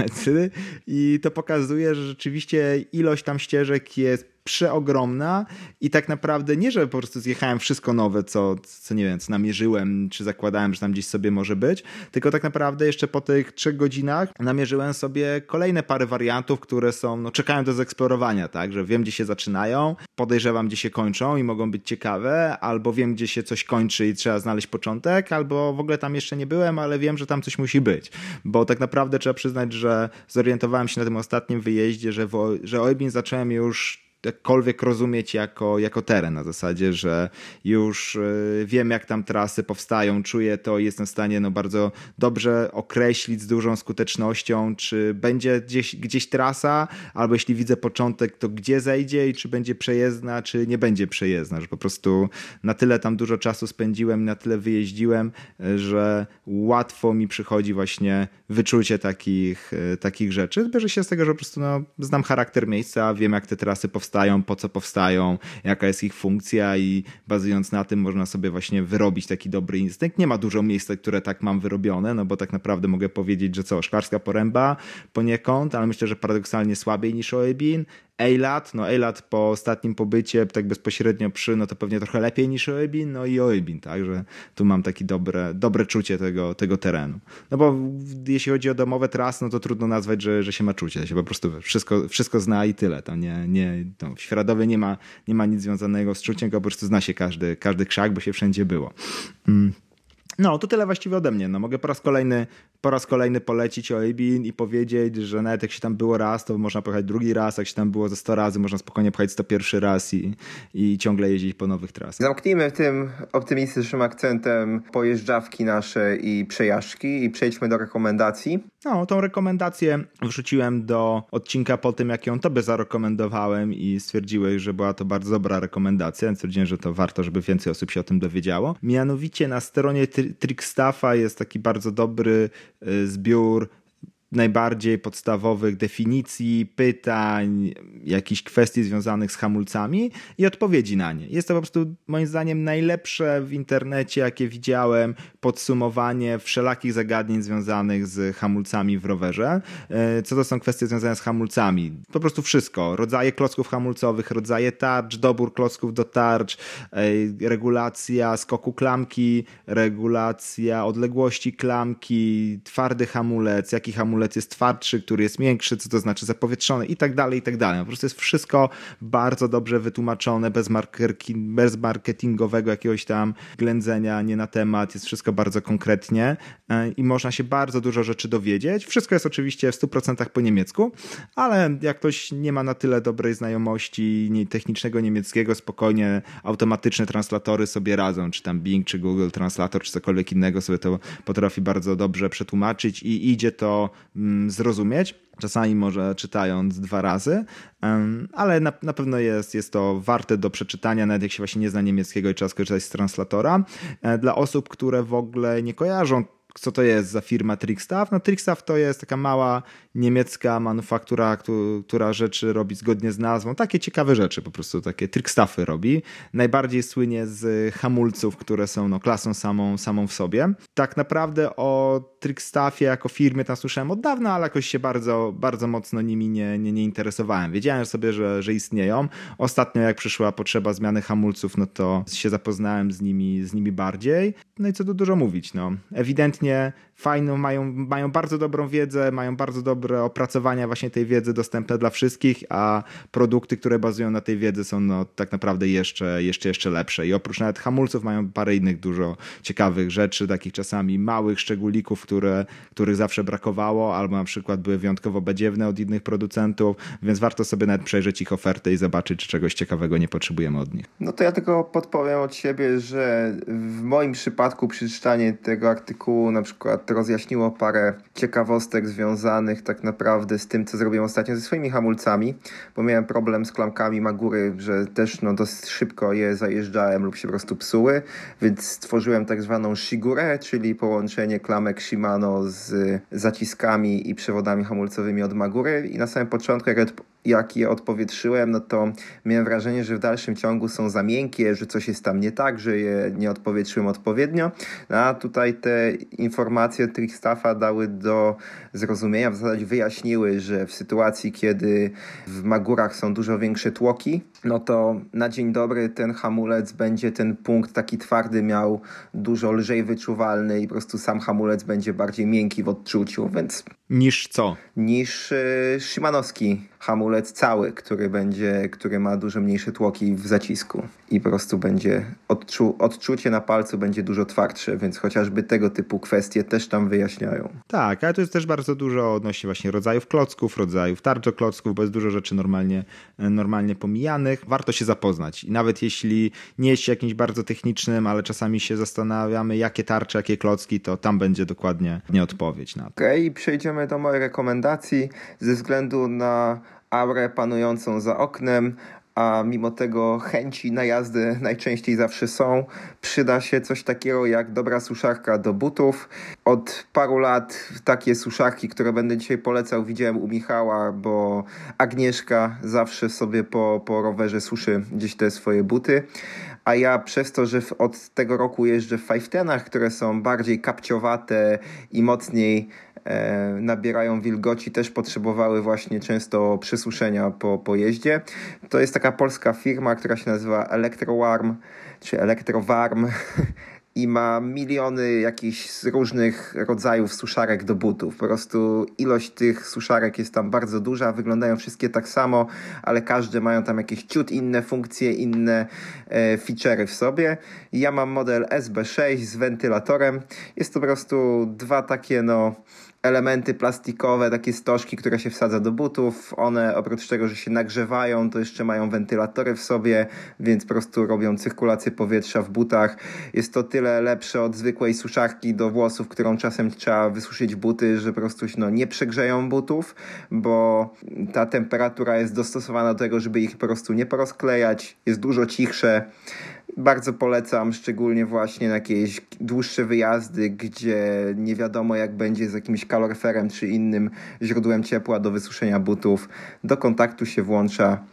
i to pokazuje, że rzeczywiście ilość tam ścieżek jest przeogromna i tak naprawdę nie, że po prostu zjechałem wszystko nowe, co, co nie wiem, co namierzyłem, czy zakładałem, że tam gdzieś sobie może być, tylko tak naprawdę jeszcze po tych trzech godzinach namierzyłem sobie kolejne parę wariantów, które są, no czekają do zeksplorowania, tak, że wiem, gdzie się zaczynają, podejrzewam, gdzie się kończą i mogą być ciekawe, albo wiem, gdzie się coś kończy i trzeba znaleźć początek, albo w ogóle tam jeszcze nie byłem, ale wiem, że tam coś musi być, bo tak naprawdę trzeba przyznać, że zorientowałem się na tym ostatnim wyjeździe, że, że Oebin zacząłem już jakkolwiek rozumieć jako, jako teren, na zasadzie, że już y, wiem, jak tam trasy powstają, czuję to i jestem w stanie no, bardzo dobrze określić z dużą skutecznością, czy będzie gdzieś, gdzieś trasa, albo jeśli widzę początek, to gdzie zejdzie i czy będzie przejezdna, czy nie będzie przejezdna, że po prostu na tyle tam dużo czasu spędziłem, na tyle wyjeździłem, że łatwo mi przychodzi właśnie wyczucie takich, y, takich rzeczy. Bierze się z tego, że po prostu no, znam charakter miejsca, wiem jak te trasy powstają, po co powstają, jaka jest ich funkcja i bazując na tym można sobie właśnie wyrobić taki dobry instynkt. Nie ma dużo miejsc, które tak mam wyrobione, no bo tak naprawdę mogę powiedzieć, że co, szklarska poręba poniekąd, ale myślę, że paradoksalnie słabiej niż Oebin, Eilat, no Eilat po ostatnim pobycie tak bezpośrednio przy, no to pewnie trochę lepiej niż Oebin, no i Oebin, także tu mam takie dobre, dobre czucie tego, tego terenu. No bo jeśli chodzi o domowe trasy, no to trudno nazwać, że, że się ma czucie, się po prostu wszystko, wszystko zna i tyle, to nie, nie, to w Świeradowie nie ma, nie ma nic związanego z czuciem, po prostu zna się każdy, każdy krzak, bo się wszędzie było. Mm. No, to tyle właściwie ode mnie. No, mogę po raz kolejny po raz kolejny polecić Oebin i powiedzieć, że nawet jak się tam było raz, to można pojechać drugi raz, jak się tam było ze 100 razy, można spokojnie pojechać 101 raz i, i ciągle jeździć po nowych trasach. Zamknijmy tym optymistycznym akcentem pojeżdżawki nasze i przejażdżki i przejdźmy do rekomendacji. No, tą rekomendację wrzuciłem do odcinka po tym, jak ją tobie zarekomendowałem i stwierdziłeś, że była to bardzo dobra rekomendacja. Stwierdziłem, że to warto, żeby więcej osób się o tym dowiedziało. Mianowicie na stronie Trickstaffa jest taki bardzo dobry Y, zbiór najbardziej podstawowych definicji, pytań, jakichś kwestii związanych z hamulcami i odpowiedzi na nie. Jest to po prostu moim zdaniem najlepsze w internecie, jakie widziałem, podsumowanie wszelakich zagadnień związanych z hamulcami w rowerze. E, co to są kwestie związane z hamulcami? Po prostu wszystko. Rodzaje klocków hamulcowych, rodzaje tarcz, dobór klocków do tarcz, e, regulacja skoku klamki, regulacja odległości klamki, twardy hamulec, jaki hamulec hamulec jest twardszy, który jest miększy, co to znaczy zapowietrzony i tak dalej, i tak dalej. Po prostu jest wszystko bardzo dobrze wytłumaczone, bez, bez marketingowego jakiegoś tam ględzenia, nie na temat, jest wszystko bardzo konkretnie e, i można się bardzo dużo rzeczy dowiedzieć. Wszystko jest oczywiście w 100% po niemiecku, ale jak ktoś nie ma na tyle dobrej znajomości technicznego niemieckiego, spokojnie automatyczne translatory sobie radzą, czy tam Bing, czy Google Translator, czy cokolwiek innego sobie to potrafi bardzo dobrze przetłumaczyć i idzie to zrozumieć. Czasami może czytając dwa razy, ale na, na pewno jest, jest to warte do przeczytania, nawet jak się właśnie nie zna niemieckiego i trzeba skorzystać z translatora. E, dla osób, które w ogóle nie kojarzą co to jest za firma Trickstaff? No Trickstaff to jest taka mała niemiecka manufaktura, która rzeczy robi zgodnie z nazwą. Takie ciekawe rzeczy po prostu, takie Trickstaffy robi. Najbardziej słynie z hamulców, które są no, klasą samą, samą w sobie. Tak naprawdę o Trickstaffie jako firmie tam słyszałem od dawna, ale jakoś się bardzo, bardzo mocno nimi nie, nie, nie interesowałem. Wiedziałem sobie, że, że istnieją. Ostatnio jak przyszła potrzeba zmiany hamulców, no to się zapoznałem z nimi, z nimi bardziej. No i co tu dużo mówić, no. Ewidentnie fajną, mają, mają bardzo dobrą wiedzę, mają bardzo dobre opracowania właśnie tej wiedzy dostępne dla wszystkich, a produkty, które bazują na tej wiedzy są no, tak naprawdę jeszcze, jeszcze, jeszcze lepsze. I oprócz nawet hamulców mają parę innych dużo ciekawych rzeczy, takich czasami małych szczególików, które, których zawsze brakowało, albo na przykład były wyjątkowo badziewne od innych producentów, więc warto sobie nawet przejrzeć ich ofertę i zobaczyć, czy czegoś ciekawego nie potrzebujemy od nich. No to ja tylko podpowiem od siebie, że w moim przypadku przeczytanie tego artykułu na przykład rozjaśniło parę ciekawostek związanych tak naprawdę z tym, co zrobiłem ostatnio ze swoimi hamulcami, bo miałem problem z klamkami Magury, że też no, dosyć szybko je zajeżdżałem lub się po prostu psuły, więc stworzyłem tak zwaną Shigurę, czyli połączenie klamek Shimano z zaciskami i przewodami hamulcowymi od Magury i na samym początku, jak jak je odpowietrzyłem, no to miałem wrażenie, że w dalszym ciągu są za miękkie, że coś jest tam nie tak, że je nie odpowietrzyłem odpowiednio. No, a tutaj te informacje Trickstaffa dały do zrozumienia, w zasadzie wyjaśniły, że w sytuacji, kiedy w Magurach są dużo większe tłoki, no to na dzień dobry ten hamulec będzie ten punkt taki twardy miał dużo lżej wyczuwalny i po prostu sam hamulec będzie bardziej miękki w odczuciu, więc... Niż co? Niż yy, Szymanowski hamulec cały, który będzie, który ma dużo mniejsze tłoki w zacisku i po prostu będzie odczu, odczucie na palcu będzie dużo twardsze, więc chociażby tego typu kwestie też tam wyjaśniają. Tak, ale to jest też bardzo dużo odnośnie właśnie rodzajów klocków, rodzajów tarczoklocków, bo jest dużo rzeczy normalnie, normalnie pomijanych. Warto się zapoznać i nawet jeśli nie jest jakimś bardzo technicznym, ale czasami się zastanawiamy, jakie tarcze, jakie klocki, to tam będzie dokładnie nie odpowiedź na to. Okej, okay, przejdziemy do mojej rekomendacji. Ze względu na aurę panującą za oknem, a mimo tego chęci na jazdy najczęściej zawsze są. Przyda się coś takiego jak dobra suszarka do butów. Od paru lat takie suszarki, które będę dzisiaj polecał, widziałem u Michała, bo Agnieszka zawsze sobie po, po rowerze suszy gdzieś te swoje buty a ja przez to, że od tego roku jeżdżę w 510, które są bardziej kapciowate i mocniej e, nabierają wilgoci, też potrzebowały właśnie często przesuszenia po, po jeździe. To jest taka polska firma, która się nazywa Electrowarm, czy Electrowarm i ma miliony jakichś różnych rodzajów suszarek do butów. Po prostu ilość tych suszarek jest tam bardzo duża, wyglądają wszystkie tak samo, ale każde mają tam jakieś ciut inne funkcje, inne e, feature'y w sobie. Ja mam model SB6 z wentylatorem. Jest to po prostu dwa takie no elementy plastikowe, takie stożki, które się wsadza do butów. One oprócz tego, że się nagrzewają, to jeszcze mają wentylatory w sobie, więc po prostu robią cyrkulację powietrza w butach. Jest to tyle lepsze od zwykłej suszarki do włosów, którą czasem trzeba wysuszyć buty, że po prostu no, nie przegrzeją butów, bo ta temperatura jest dostosowana do tego, żeby ich po prostu nie porozklejać. Jest dużo cichsze. Bardzo polecam, szczególnie właśnie na jakieś dłuższe wyjazdy, gdzie nie wiadomo jak będzie z jakimś kaloryferem czy innym źródłem ciepła do wysuszenia butów. Do kontaktu się włącza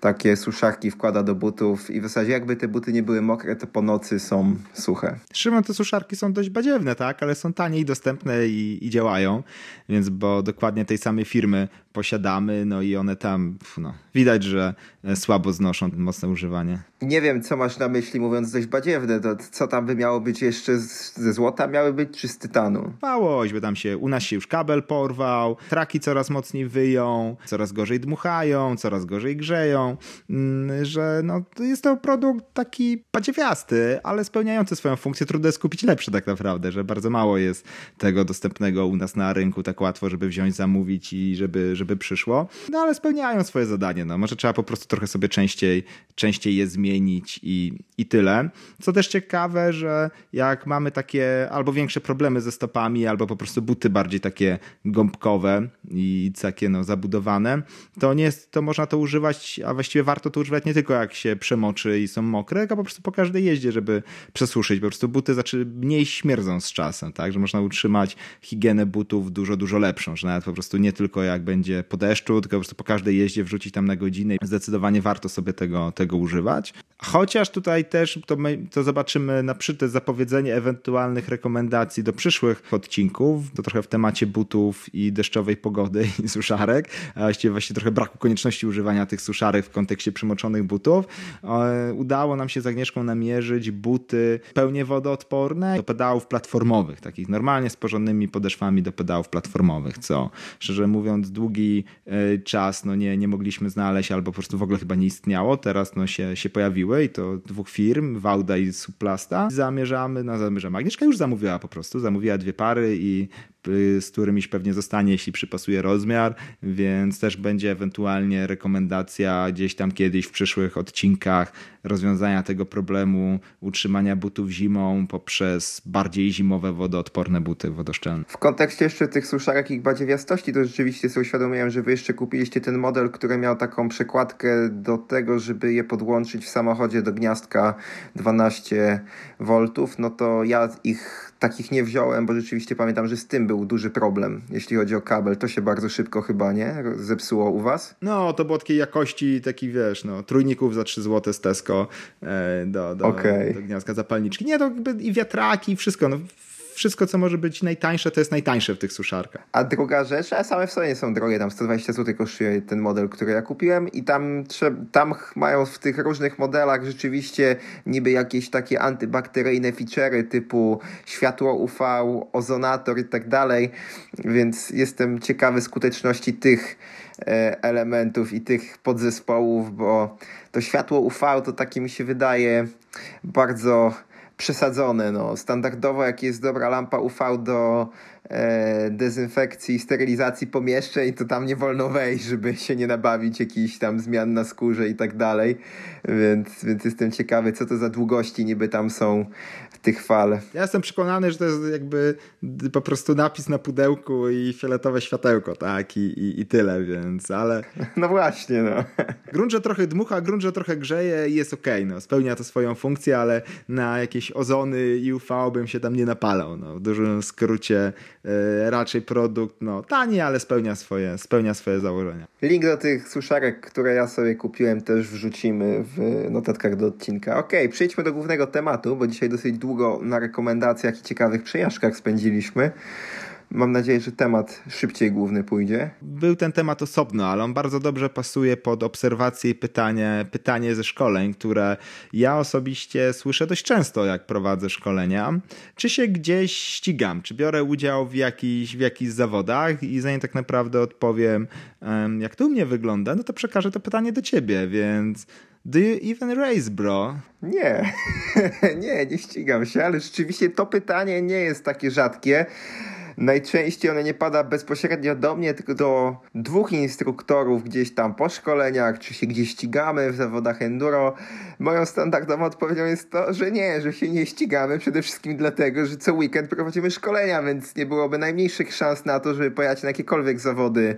takie suszarki wkłada do butów i w zasadzie jakby te buty nie były mokre, to po nocy są suche. Szymon, te suszarki są dość badziewne, tak? Ale są tanie i dostępne i, i działają, więc bo dokładnie tej samej firmy posiadamy, no i one tam, no, widać, że e, słabo znoszą mocne używanie. Nie wiem, co masz na myśli mówiąc dość badziewne, to co tam by miało być jeszcze ze złota? Miały być, czy z tytanu? Małość, bo tam się, u nas się już kabel porwał, traki coraz mocniej wyją, coraz gorzej dmuchają, coraz gorzej grzeją, mm, że no, jest to produkt taki badziewiasty, ale spełniający swoją funkcję, trudno jest kupić lepszy tak naprawdę, że bardzo mało jest tego dostępnego u nas na rynku tak łatwo, żeby wziąć, zamówić i żeby żeby przyszło, no ale spełniają swoje zadanie. No, może trzeba po prostu trochę sobie częściej, częściej je zmienić i, i tyle. Co też ciekawe, że jak mamy takie albo większe problemy ze stopami, albo po prostu buty bardziej takie gąbkowe i takie no, zabudowane, to nie jest, to można to używać, a właściwie warto to używać nie tylko jak się przemoczy i są mokre, tylko po prostu po każdej jeździe, żeby przesuszyć. Po prostu buty zaczy, mniej śmierdzą z czasem, tak, że można utrzymać higienę butów dużo, dużo lepszą, że nawet po prostu nie tylko jak będzie po deszczu, tylko po prostu po każdej jeździe wrzucić tam na godzinę. Zdecydowanie warto sobie tego, tego używać. Chociaż tutaj też to, my, to zobaczymy na przykład zapowiedzenie ewentualnych rekomendacji do przyszłych odcinków. To trochę w temacie butów i deszczowej pogody i suszarek, a właściwie właśnie trochę braku konieczności używania tych suszarek w kontekście przymoczonych butów. E, udało nam się z Agnieszką namierzyć buty pełnie wodoodporne do pedałów platformowych, takich normalnie z porządnymi podeszwami do pedałów platformowych, co szczerze mówiąc długi E, czas no nie, nie mogliśmy znaleźć albo po prostu w ogóle chyba nie istniało. Teraz no się, się pojawiły i to dwóch firm, Wauda i Suplasta. Zamierzamy, no zamierzamy. Agnieszka już zamówiła po prostu, zamówiła dwie pary i z którymiś pewnie zostanie, jeśli przypasuje rozmiar, więc też będzie ewentualnie rekomendacja gdzieś tam kiedyś w przyszłych odcinkach rozwiązania tego problemu utrzymania butów zimą poprzez bardziej zimowe wodoodporne buty wodoszczelne. W kontekście jeszcze tych suszarek i badziewiastości, to rzeczywiście sobie uświadomiłem, że wy jeszcze kupiliście ten model, który miał taką przekładkę do tego, żeby je podłączyć w samochodzie do gniazdka 12 V, no to ja ich takich nie wziąłem, bo rzeczywiście pamiętam, że z tym był duży problem, jeśli chodzi o kabel. To się bardzo szybko chyba, nie? Zepsuło u was? No, to było takiej jakości, taki wiesz, no, trójników za 3 zł z Tesco e, do, do, okay. do gniazdka zapalniczki. Nie, to jakby i wiatraki, i wszystko. No, wszystko, co może być najtańsze, to jest najtańsze w tych suszarkach. A druga rzecz, a same w sobie są drogie, tam 120 zł kosztuje ten model, który ja kupiłem i tam, tam mają w tych różnych modelach rzeczywiście niby jakieś takie antybakteryjne feature'y typu światło UV, ozonator i tak dalej, więc jestem ciekawy skuteczności tych e, elementów i tych podzespołów, bo to światło UV to takie mi się wydaje bardzo przesadzone. No. Standardowo, jak jest dobra lampa UV do e, dezynfekcji i sterylizacji pomieszczeń, to tam nie wolno wejść, żeby się nie nabawić jakichś tam zmian na skórze i tak dalej. Więc, więc jestem ciekawy, co to za długości niby tam są tych fal. Ja jestem przekonany, że to jest jakby po prostu napis na pudełku i fioletowe światełko, tak? I, i, i tyle, więc, ale... No właśnie, no. Grunt, że trochę dmucha, grunt, że trochę grzeje i jest okej, okay, no. Spełnia to swoją funkcję, ale na jakieś ozony i UV bym się tam nie napalał, no. W dużym skrócie e, raczej produkt, no, tani, ale spełnia swoje, spełnia swoje założenia. Link do tych suszarek, które ja sobie kupiłem też wrzucimy w notatkach do odcinka. Okej, okay, przejdźmy do głównego tematu, bo dzisiaj dosyć długo długo na rekomendacjach i ciekawych przejażdżkach spędziliśmy. Mam nadzieję, że temat szybciej główny pójdzie. Był ten temat osobno, ale on bardzo dobrze pasuje pod obserwację i pytanie, pytanie ze szkoleń, które ja osobiście słyszę dość często, jak prowadzę szkolenia. Czy się gdzieś ścigam, czy biorę udział w jakichś, w jakichś zawodach i zanim tak naprawdę odpowiem, jak to u mnie wygląda, no to przekażę to pytanie do ciebie, więc Do you even race, bro? Nie, nie, nie ścigam się, ale rzeczywiście to pytanie nie jest takie rzadkie. Najczęściej ono nie pada bezpośrednio do mnie, tylko do dwóch instruktorów gdzieś tam po szkoleniach, czy się gdzieś ścigamy w zawodach enduro. Moją standardową odpowiedzią jest to, że nie, że się nie ścigamy, przede wszystkim dlatego, że co weekend prowadzimy szkolenia, więc nie byłoby najmniejszych szans na to, żeby pojechać na jakiekolwiek zawody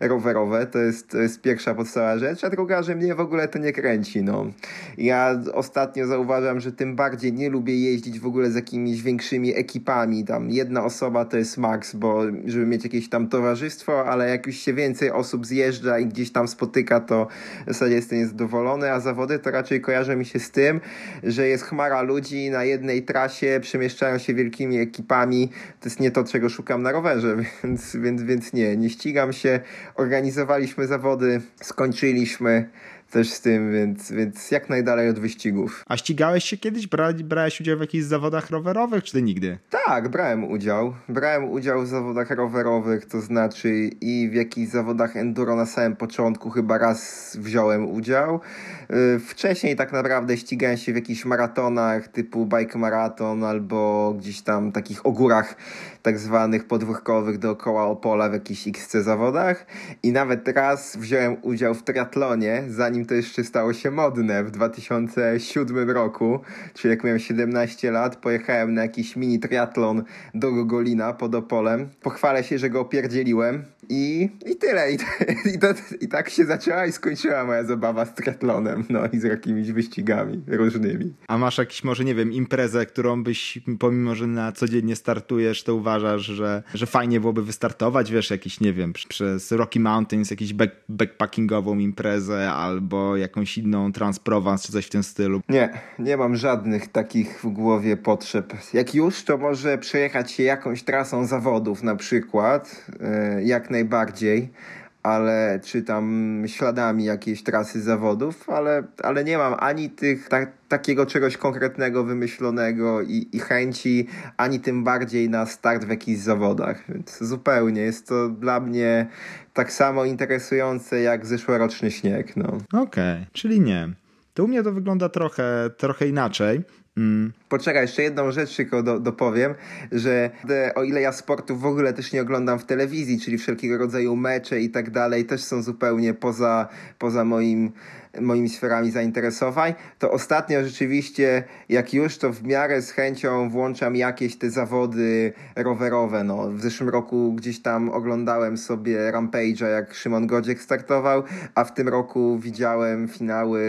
rowerowe. To jest, to jest pierwsza podstawowa rzecz, a druga, że mnie w ogóle to nie kręci. No. Ja ostatnio zauważam, że tym bardziej nie lubię jeździć w ogóle z jakimiś większymi ekipami. Tam jedna osoba to jest max, bo żeby mieć jakieś tam towarzystwo, ale jak już się więcej osób zjeżdża i gdzieś tam spotyka, to w zasadzie jestem niezadowolony, a zawody to raczej kojarzy mi się z tym, że jest chmara ludzi na jednej trasie, przemieszczają się wielkimi ekipami. To jest nie to, czego szukam na rowerze, więc, więc, więc nie, nie ścigam się. Organizowaliśmy zawody, skończyliśmy też z tym, więc, więc jak najdalej od wyścigów. A ścigałeś się kiedyś? Bra brałeś udział w jakichś zawodach rowerowych, czy ty nigdy? Tak, brałem udział. Brałem udział w zawodach rowerowych, to znaczy i w jakichś zawodach enduro na samym początku chyba raz wziąłem udział. Y, wcześniej tak naprawdę ścigałem się w jakichś maratonach typu bike maraton albo gdzieś tam takich ogórach tak zwanych podwórkowych dookoła Opola w jakichś XC zawodach i nawet raz wziąłem udział w triatlonie, zanim to jeszcze stało się modne w 2007 roku, czyli jak miałem 17 lat, pojechałem na jakiś mini triatlon do Gogolina pod Opolem. Pochwalę się, że go opierdzieliłem i, i tyle. I, i, to, I tak się zaczęła i skończyła moja zabawa z triatlonem, no i z jakimiś wyścigami różnymi. A masz jakiś może, nie wiem, imprezę, którą byś, pomimo, że na codziennie startujesz, to uważasz, że, że fajnie byłoby wystartować, wiesz, jakiś, nie wiem, przez Rocky Mountains, jakiś back, backpackingową imprezę albo jakąś inną Transprovence czy coś w tym stylu? Nie, nie mam żadnych takich w głowie potrzeb. Jak już, to może przejechać się jakąś trasą zawodów na przykład, e, jak najbardziej ale czy tam śladami jakiejś trasy zawodów, ale, ale nie mam ani tych ta, takiego czegoś konkretnego, wymyślonego i, i chęci, ani tym bardziej na start w jakichś zawodach. Więc zupełnie jest to dla mnie tak samo interesujące jak zeszłoroczny śnieg. No. Okej, okay, czyli nie. To u mnie to wygląda trochę, trochę inaczej. Mm. Poczekaj, jeszcze jedną rzecz tylko do, dopowiem, że o ile ja sportu w ogóle też nie oglądam w telewizji, czyli wszelkiego rodzaju mecze i tak dalej, też są zupełnie poza, poza moim moimi sferami zainteresowań, to ostatnio rzeczywiście, jak już, to w miarę z chęcią włączam jakieś te zawody rowerowe. No, w zeszłym roku gdzieś tam oglądałem sobie Rampage'a, jak Szymon Godziek startował, a w tym roku widziałem finały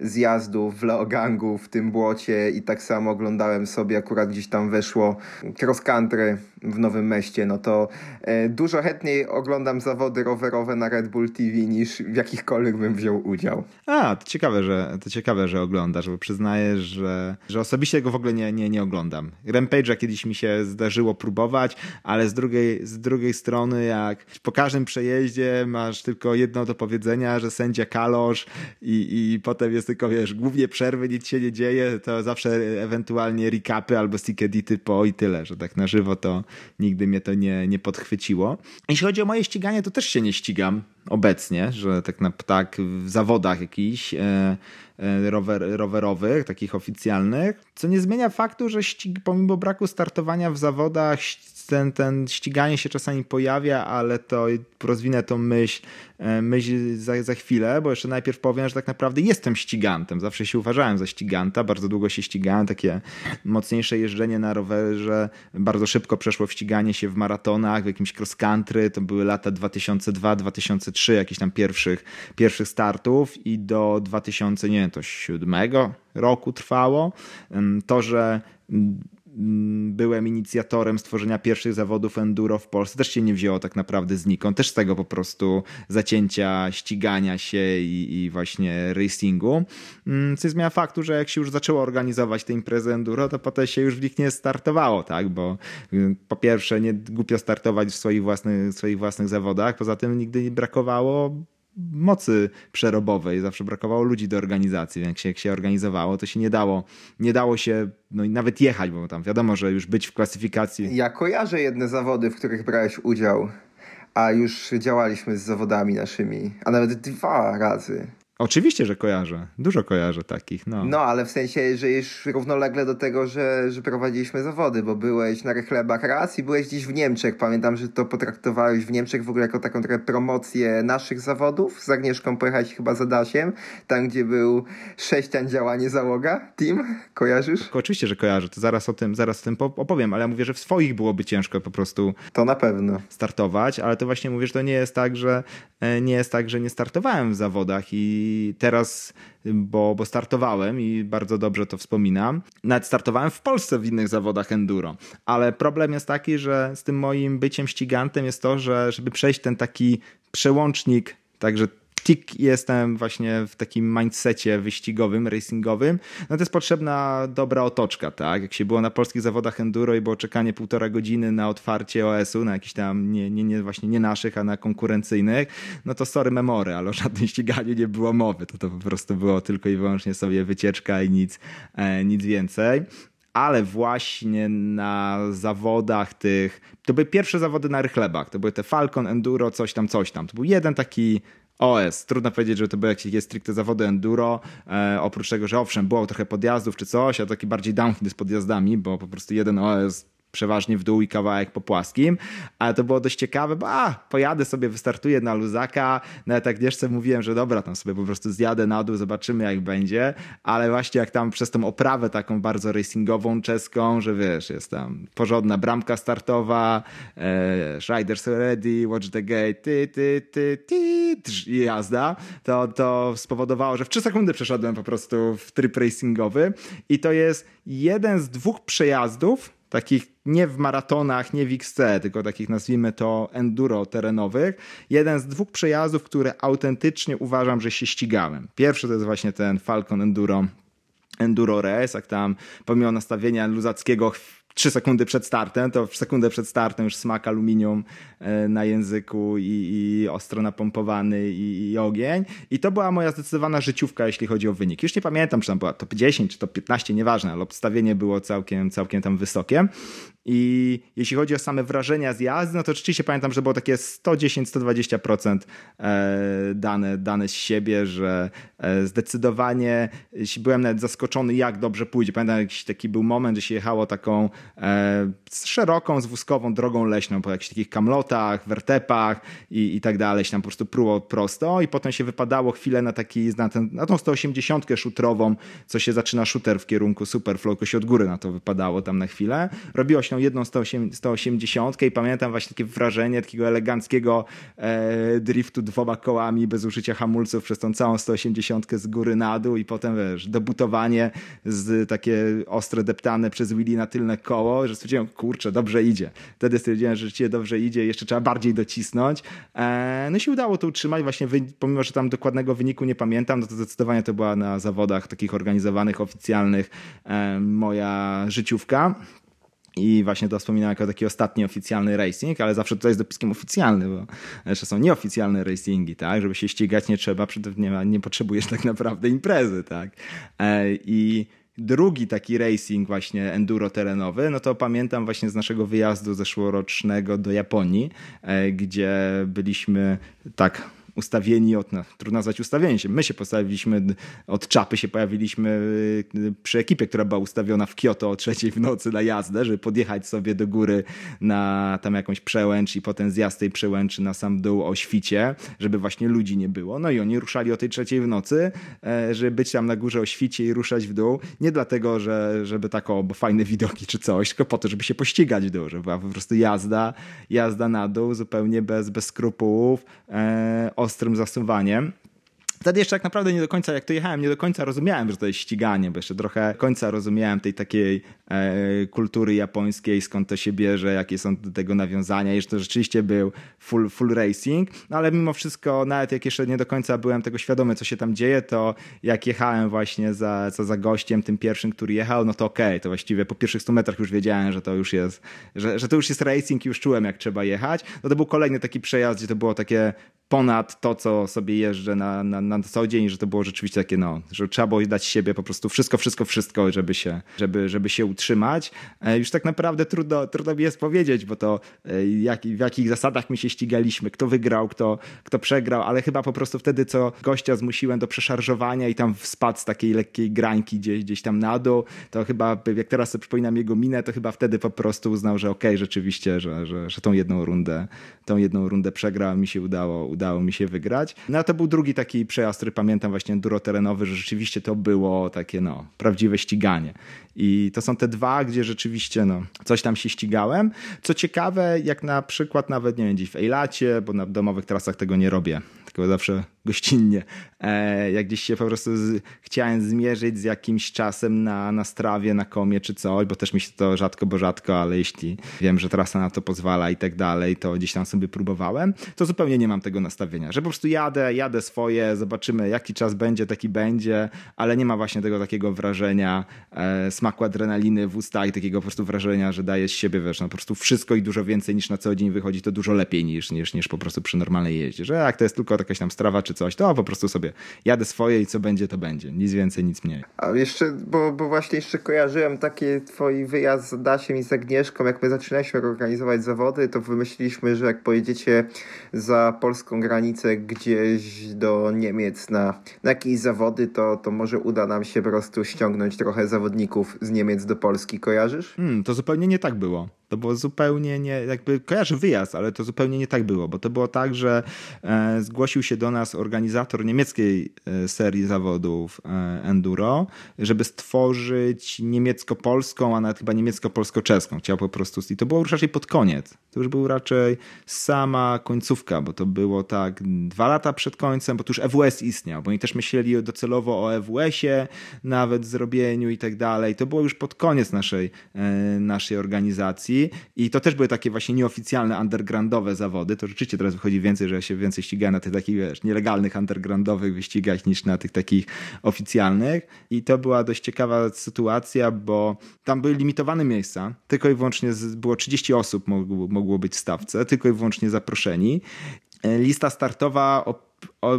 zjazdów w Leogangu w tym błocie i tak samo oglądałem sobie, akurat gdzieś tam weszło cross country w Nowym Meście, no to e, dużo chętniej oglądam zawody rowerowe na Red Bull TV niż w jakichkolwiek bym wziął udział. A, to ciekawe, że, to ciekawe, że oglądasz, bo przyznaję, że, że osobiście go w ogóle nie, nie, nie oglądam. Rampage'a kiedyś mi się zdarzyło próbować, ale z drugiej, z drugiej strony, jak po każdym przejeździe masz tylko jedno do powiedzenia, że sędzia kalosz i, i potem jest tylko, wiesz, głównie przerwy, nic się nie dzieje, to zawsze ewentualnie recapy albo stick edity po i tyle, że tak na żywo to nigdy mnie to nie, nie podchwyciło. Jeśli chodzi o moje ściganie, to też się nie ścigam obecnie, że tak na tak w zawodach jakichś e, e, rower, rowerowych, takich oficjalnych, co nie zmienia faktu, że ścig, pomimo braku startowania w zawodach ten, ten ściganie się czasami pojawia, ale to rozwinę tą myśl, e, myśl za, za chwilę, bo jeszcze najpierw powiem, że tak naprawdę jestem ścigantem. Zawsze się uważałem za ściganta, bardzo długo się ścigałem, takie mocniejsze jeżdżenie na rowerze, bardzo szybko przeszło w ściganie się w maratonach, w jakimś cross country, to były lata 2002-2003, jakichś tam pierwszych, pierwszych startów i do 2007 roku trwało. To, że byłem inicjatorem stworzenia pierwszych zawodów enduro w Polsce, też się nie wzięło tak naprawdę znikąd, też z tego po prostu zacięcia, ścigania się i, i właśnie racingu. Mm, co zmienia faktu, że jak się już zaczęło organizować te imprezy enduro, to potem się już w nich nie startowało, tak, bo y, po pierwsze nie głupio startować w swoich własnych, w swoich własnych zawodach, poza tym nigdy nie brakowało mocy przerobowej, zawsze brakowało ludzi do organizacji, więc jak się, jak się organizowało, to się nie dało, nie dało się no nawet jechać, bo tam wiadomo, że już być w klasyfikacji. Ja kojarzę jedne zawody, w których brałeś udział, a już działaliśmy z zawodami naszymi, a nawet dwa razy. Oczywiście, że kojarzę. Dużo kojarzę takich, no. No, ale w sensie, że już równolegle do tego, że, że prowadziliśmy zawody, bo byłeś na Rechlebach raz i byłeś gdzieś w Niemczech. Pamiętam, że to potraktowałeś w Niemczech w ogóle jako taką trochę promocję naszych zawodów. Z Agnieszką pojechałeś chyba za Dasiem, tam gdzie był sześcian działanie załoga, team. Kojarzysz? Tylko oczywiście, że kojarzę. To zaraz o tym, zaraz o tym opowiem, ale ja mówię, że w swoich byłoby ciężko po prostu to na pewno startować, ale to właśnie mówię, że to nie jest tak, że e, nie jest tak, że nie startowałem w zawodach i i teraz, bo, bo startowałem i bardzo dobrze to wspominam, nawet startowałem w Polsce w innych zawodach enduro, ale problem jest taki, że z tym moim byciem ścigantem jest to, że żeby przejść ten taki przełącznik, także tik jestem właśnie w takim mindsetie wyścigowym, racingowym, no to jest potrzebna dobra otoczka, tak? Jak się było na polskich zawodach enduro i było czekanie półtora godziny na otwarcie OS-u, na jakichś tam, nie, nie, nie, właśnie nie naszych, a na konkurencyjnych, no to sorry memory, ale o żadnym ściganiu nie było mowy, to to po prostu było tylko i wyłącznie sobie wycieczka i nic, e, nic więcej ale właśnie na zawodach tych, to były pierwsze zawody na rychlebach, to były te Falcon, Enduro, coś tam, coś tam. To był jeden taki OS. Trudno powiedzieć, że to były jakieś stricte zawody enduro. E, oprócz tego, że owszem, było trochę podjazdów czy coś, a taki bardziej downhill z podjazdami, bo po prostu jeden OS przeważnie w dół i kawałek po płaskim, ale to było dość ciekawe, bo a, pojadę sobie, wystartuję na luzaka, nawet Agnieszce mówiłem, że dobra, tam sobie po prostu zjadę na dół, zobaczymy jak będzie, ale właśnie jak tam przez tą oprawę taką bardzo racingową czeską, że wiesz, jest tam porządna bramka startowa, e, riders ready, watch the gate, ty, ty, ty, ty, i jazda, to, to spowodowało, że w 3 sekundy przeszedłem po prostu w tryb racingowy. I to jest jeden z dwóch przejazdów, takich nie w maratonach, nie w XC, tylko takich nazwijmy to enduro terenowych. Jeden z dwóch przejazdów, które autentycznie uważam, że się ścigałem. Pierwszy to jest właśnie ten Falcon Enduro Enduro Race, jak tam pomimo nastawienia luzackiego 3 sekundy przed startem, to w sekundę przed startem już smak aluminium e, na języku i, i ostro napompowany i, i, ogień. I to była moja zdecydowana życiówka, jeśli chodzi o wynik. Już nie pamiętam, czy tam była top 10, czy top 15, nieważne, ale obstawienie było całkiem, całkiem tam wysokie. I jeśli chodzi o same wrażenia z jazdy, no to rzeczywiście pamiętam, że było takie 110-120% e, dane, dane z siebie, że e, zdecydowanie byłem nawet zaskoczony, jak dobrze pójdzie. Pamiętam, jakiś taki był moment, że się jechało taką e, szeroką, zwózkową drogą leśną po jakichś takich kamlotach, wertepach i, i tak dalej, się tam po prostu pruło prosto i potem się wypadało chwilę na taki, na, ten, na tą 180 szutrową, co się zaczyna shooter w kierunku Superflow, się od góry na to wypadało tam na chwilę. Robiło się jedną 180 i pamiętam właśnie takie wrażenie takiego eleganckiego e, driftu dwoma kołami bez użycia hamulców przez tą całą 180 z góry na dół i potem wiesz, dobutowanie z takie ostre deptane przez Willy na tylne koło, że stwierdziłem, kurczę, dobrze idzie. Wtedy stwierdziłem, że rzeczywiście dobrze idzie, jeszcze trzeba bardziej docisnąć. E, no i się udało to utrzymać, właśnie pomimo, że tam dokładnego wyniku nie pamiętam, no to zdecydowanie to była na zawodach takich organizowanych, oficjalnych e, moja życiówka. I właśnie to wspominałem jako taki ostatni oficjalny racing, ale zawsze tutaj jest dopiskiem oficjalny, bo jeszcze są nieoficjalne racingi, tak? Żeby się ścigać nie trzeba, nie, nie potrzebujesz tak naprawdę imprezy, tak? E, I drugi taki racing właśnie enduro terenowy, no to pamiętam właśnie z naszego wyjazdu zeszłorocznego do Japonii, e, gdzie byliśmy tak ustawieni od, no, trudno nazwać ustawieniem się. My się postawiliśmy, od czapy się pojawiliśmy y, przy ekipie, która była ustawiona w Kyoto o trzeciej w nocy na jazdę, żeby podjechać sobie do góry na tam jakąś przełęcz i potem zjazd tej przełęczy na sam dół o świcie, żeby właśnie ludzi nie było. No i oni ruszali o tej trzeciej w nocy, e, żeby być tam na górze o świcie i ruszać w dół. Nie dlatego, że, żeby tak o, bo fajne widoki czy coś, tylko po to, żeby się pościgać w dół, żeby była po prostu jazda, jazda na dół zupełnie bez, bez skrupułów, e, ostrym zasuwaniem. Wtedy jeszcze tak naprawdę nie do końca, jak to jechałem, nie do końca rozumiałem, że to jest ściganie, bo jeszcze trochę końca rozumiałem tej takiej e, kultury japońskiej, skąd to się bierze, jakie są do tego nawiązania. Jeszcze to rzeczywiście był full, full racing, no ale mimo wszystko, nawet jak jeszcze nie do końca byłem tego świadomy, co się tam dzieje, to jak jechałem właśnie za, za, za gościem, tym pierwszym, który jechał, no to okej, okay, to właściwie po pierwszych 100 metrach już wiedziałem, że to już jest, że, że to już jest racing i już czułem, jak trzeba jechać. No to był kolejny taki przejazd, gdzie to było takie ponad to, co sobie jeżdżę na, na, na co dzień, że to było rzeczywiście takie, no, że trzeba było dać siebie po prostu wszystko, wszystko, wszystko, żeby się, żeby, żeby się utrzymać. E, już tak naprawdę trudno, trudno mi jest powiedzieć, bo to e, jak, w jakich zasadach my się ścigaliśmy, kto wygrał, kto, kto przegrał, ale chyba po prostu wtedy, co gościa zmusiłem do przeszarżowania i tam spadł z takiej lekkiej grańki gdzieś, gdzieś tam na dół, to chyba, jak teraz sobie przypominam jego minę, to chyba wtedy po prostu uznał, że okej, okay, rzeczywiście, że, że, że tą jedną rundę, tą jedną rundę przegrał, mi się udało, udało mi się wygrać. No a to był drugi taki przejazd, który pamiętam właśnie enduro terenowy, że rzeczywiście to było takie no, prawdziwe ściganie. I to są te dwa, gdzie rzeczywiście no, coś tam się ścigałem. Co ciekawe, jak na przykład nawet, nie wiem, gdzieś w Ejlacie, bo na domowych trasach tego nie robię, tylko zawsze gościnnie. E, jak gdzieś się po prostu z, chciałem zmierzyć z jakimś czasem na, na strawie, na komie czy coś, bo też mi się to rzadko, bo rzadko, ale jeśli wiem, że trasa na to pozwala i tak dalej, to gdzieś tam sobie próbowałem, to zupełnie nie mam tego nastawienia, że po prostu jadę, jadę swoje, zobaczymy jaki czas będzie, taki będzie, ale nie ma właśnie tego takiego wrażenia e, smaku adrenaliny w ustach i takiego po prostu wrażenia, że daje z siebie, wiesz, no po prostu wszystko i dużo więcej niż na co dzień wychodzi, to dużo lepiej niż, niż, niż po prostu przy normalnej jeździe, że jak to jest tylko jakaś tam strawa czy coś, to po prostu sobie jadę swoje i co będzie, to będzie. Nic więcej, nic mniej. A jeszcze, bo, bo właśnie jeszcze kojarzyłem takie twój wyjazd z Adasiem i z Agnieszką, jak my zaczynaliśmy organizować zawody, to wymyśliliśmy, że jak pojedziecie za polską granicę gdzieś do Niemiec na, na jakieś zawody, to, to może uda nam się po prostu ściągnąć trochę zawodników z Niemiec do Polski. Kojarzysz? Hmm, to zupełnie nie tak było. To było zupełnie nie, jakby kojarzę wyjazd, ale to zupełnie nie tak było, bo to było tak, że e, zgłosił się do nas organizator niemieckiej e, serii zawodów e, enduro, żeby stworzyć niemiecko-polską, a nawet chyba niemiecko-polsko-czeską. Chciał po prostu, i to było już raczej pod koniec. To już był raczej sama końcówka, bo to było tak dwa lata przed końcem, bo tu już EWS istniał, bo oni też myśleli docelowo o EWS-ie, nawet zrobieniu i tak dalej. To było już pod koniec naszej, e, naszej organizacji i to też były takie właśnie nieoficjalne undergroundowe zawody. To rzeczywiście teraz wychodzi więcej, że się więcej ścigałem na tych takich wiesz, nielegalnych undergroundowych wyścigach niż na tych takich oficjalnych. I to była dość ciekawa sytuacja, bo tam były limitowane miejsca. Tylko i wyłącznie było 30 osób mogło, mogło być w stawce, tylko i wyłącznie zaproszeni. E, lista startowa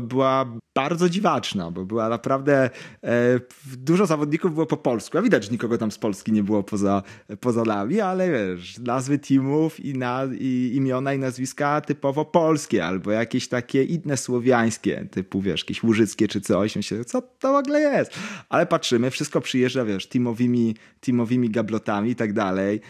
była bardzo dziwaczna, bo była naprawdę e, dużo zawodników było po polsku. A widać, że nikogo tam z Polski nie było poza, poza nami, ale wiesz, nazwy teamów i, na, i imiona i nazwiska typowo polskie, albo jakieś takie inne słowiańskie, typu wiesz, jakieś łużyckie czy coś. Myślę, co to w ogóle jest? Ale patrzymy, wszystko przyjeżdża, wiesz, teamowymi, teamowymi gablotami i tak dalej.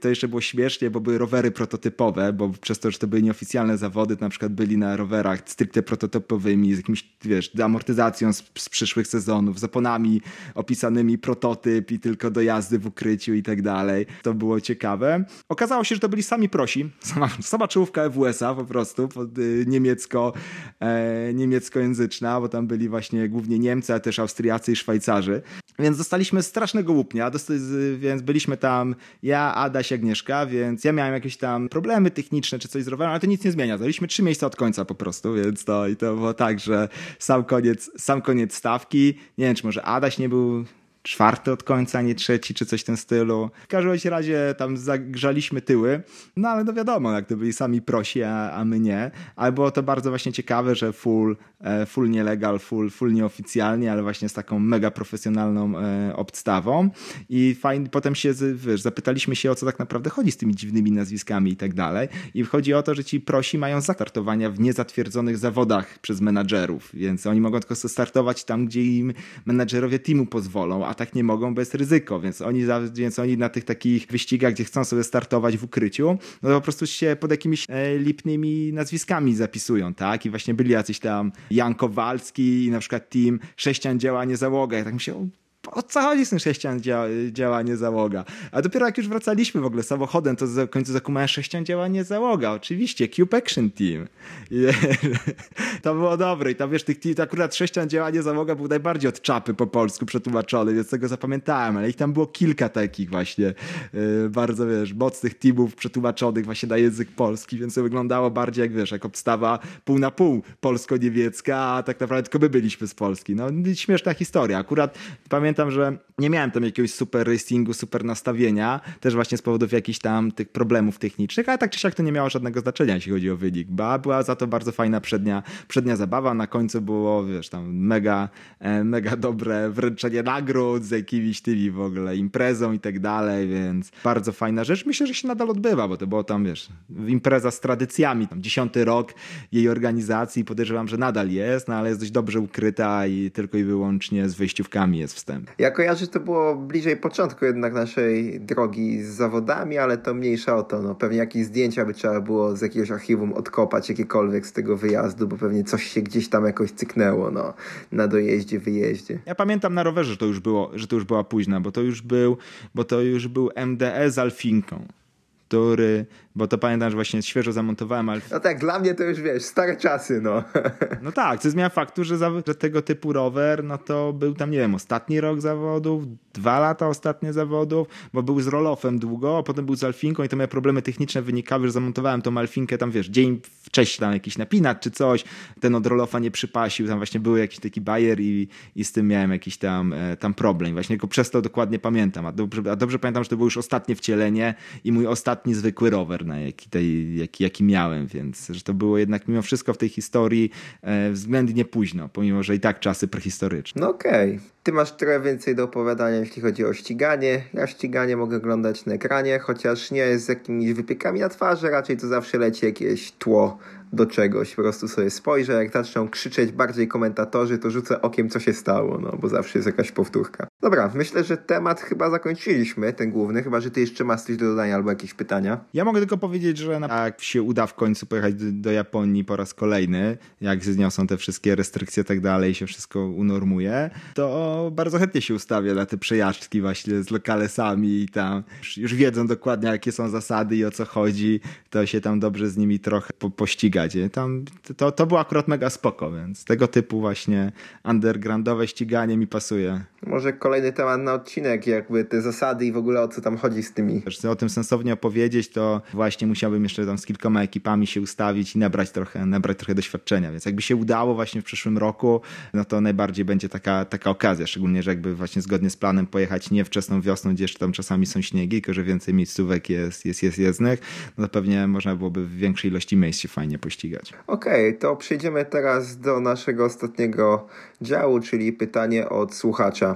To jeszcze było śmiesznie, bo były rowery prototypowe, bo przez to, że to były nieoficjalne zawody, to na przykład byli na rowerach stricte prototypowych dodatkowymi, z jakimś, wiesz, amortyzacją z, z przyszłych sezonów, z oponami opisanymi prototyp i tylko dojazdy w ukryciu i tak dalej. To było ciekawe. Okazało się, że to byli sami prosi. Sama, sama czołówka EWS-a po prostu, pod, y, niemiecko, e, niemieckojęzyczna, bo tam byli właśnie głównie Niemcy, a też Austriacy i Szwajcarzy. Więc dostaliśmy strasznego łupnia, więc byliśmy tam ja, Adaś, Agnieszka, więc ja miałem jakieś tam problemy techniczne czy coś zrobiłem, ale to nic nie zmienia. Daliśmy trzy miejsca od końca po prostu, więc to, i to było tak, że sam koniec, sam koniec stawki. Nie wiem, czy może Adaś nie był czwarty od końca, nie trzeci, czy coś w tym stylu. W każdym razie tam zagrzaliśmy tyły, no ale no wiadomo, jak to byli sami prosi, a, a my nie. Ale było to bardzo właśnie ciekawe, że full, e, full nielegal, full, full nieoficjalnie, ale właśnie z taką mega profesjonalną e, obstawą. I fajnie, potem się, wiesz, zapytaliśmy się, o co tak naprawdę chodzi z tymi dziwnymi nazwiskami i tak dalej. I chodzi o to, że ci prosi mają zastartowania w niezatwierdzonych zawodach przez menadżerów, więc oni mogą tylko startować tam, gdzie im menadżerowie teamu pozwolą, a tak nie mogą, jest ryzyko, więc oni, więc oni na tych takich wyścigach, gdzie chcą sobie startować w ukryciu, no to po prostu się pod jakimiś e, lipnymi nazwiskami zapisują, tak? I właśnie byli jacyś tam Jan Kowalski i na przykład team Sześcian Działanie Załoga. Ja tak myślałem, o co chodzi z tym sześcian działa, działanie załoga? A dopiero jak już wracaliśmy w ogóle samochodem, to w końcu zakumałem sześcian działanie załoga. Oczywiście, Cube Action Team. To było dobre i tam wiesz, tych team, akurat sześcian działanie załoga był najbardziej od czapy po polsku przetłumaczony, więc tego zapamiętałem, ale ich tam było kilka takich właśnie yy, bardzo, wiesz, mocnych teamów przetłumaczonych właśnie na język polski, więc to wyglądało bardziej jak, wiesz, jak obstawa pół na pół polsko-niemiecka, a tak naprawdę tylko my byliśmy z Polski. No, śmieszna historia. Akurat pamiętam pamiętam, że nie miałem tam jakiegoś super racingu, super nastawienia, też właśnie z powodów jakichś tam tych problemów technicznych, ale tak czy siak to nie miało żadnego znaczenia, jeśli chodzi o wynik. Ba, była za to bardzo fajna przednia, przednia zabawa. Na końcu było, wiesz, tam mega, e, mega dobre wręczenie nagród z jakimiś tymi w ogóle imprezą i tak dalej, więc bardzo fajna rzecz. Myślę, że się nadal odbywa, bo to było tam, wiesz, impreza z tradycjami, tam dziesiąty rok jej organizacji, podejrzewam, że nadal jest, no ale jest dość dobrze ukryta i tylko i wyłącznie z wyjściówkami jest wstęp. Ja kojarzę, że to było bliżej początku jednak naszej drogi z zawodami, ale to mniejsza o to. No, pewnie jakieś zdjęcia by trzeba było z jakiegoś archiwum odkopać, jakiekolwiek z tego wyjazdu, bo pewnie coś się gdzieś tam jakoś cyknęło no, na dojeździe, wyjeździe. Ja pamiętam na rowerze, że to już było, że to już była późna, bo to już był, bo to już był MDE z Alfinką który, bo to pamiętam, że właśnie świeżo zamontowałem, ale... No tak, dla mnie to już wiesz, stare czasy, no. No tak, co zmienia faktu, że, za, że tego typu rower, no to był tam, nie wiem, ostatni rok zawodów, dwa lata ostatnie zawodów, bo był z Rolofem długo, a potem był z Alfinką i to moje problemy techniczne wynikały, że zamontowałem tą Alfinkę tam, wiesz, dzień wcześniej tam jakiś napinacz czy coś, ten od Rolofa nie przypasił, tam właśnie był jakiś taki bajer i, i z tym miałem jakiś tam, e, tam problem. Właśnie tylko przez to dokładnie pamiętam, a dobrze, a dobrze pamiętam, że to było już ostatnie wcielenie i mój ostatni zwykły rower, na jaki, tej, jaki, jaki miałem, więc że to było jednak mimo wszystko w tej historii e, względnie późno, pomimo, że i tak czasy prehistoryczne. No okej. Okay. Ty masz trochę więcej do opowiadania, jeśli chodzi o ściganie. Ja ściganie mogę oglądać na ekranie, chociaż nie z jakimiś wypiekami na twarzy, raczej to zawsze leci jakieś tło do czegoś. Po prostu sobie spojrzę, jak zaczną krzyczeć bardziej komentatorzy, to rzucę okiem, co się stało, no bo zawsze jest jakaś powtórka. Dobra, myślę, że temat chyba zakończyliśmy, ten główny, chyba, że ty jeszcze masz coś do dodania albo jakieś pytania. Ja mogę tylko powiedzieć, że jak się uda w końcu pojechać do Japonii po raz kolejny, jak zniosą te wszystkie restrykcje i tak dalej, się wszystko unormuje, to bardzo chętnie się ustawię na te przejażdżki właśnie z lokalesami i tam już, już wiedzą dokładnie, jakie są zasady i o co chodzi, to się tam dobrze z nimi trochę po, Tam, to, to było akurat mega spoko, więc tego typu właśnie undergroundowe ściganie mi pasuje. Może kolejny temat na odcinek, jakby te zasady i w ogóle o co tam chodzi z tymi. Chcę o tym sensownie opowiedzieć, to właśnie musiałbym jeszcze tam z kilkoma ekipami się ustawić i nabrać trochę, nabrać trochę doświadczenia, więc jakby się udało właśnie w przyszłym roku, no to najbardziej będzie taka, taka okazja, szczególnie, że jakby właśnie zgodnie z planem pojechać nie wczesną wiosną, gdzie jeszcze tam czasami są śniegi, tylko że więcej miejscówek jest, jest, jest jezdnych, no to pewnie można byłoby w większej ilości miejsc się fajnie pościgać. Okej, okay, to przejdziemy teraz do naszego ostatniego działu, czyli pytanie od słuchacza.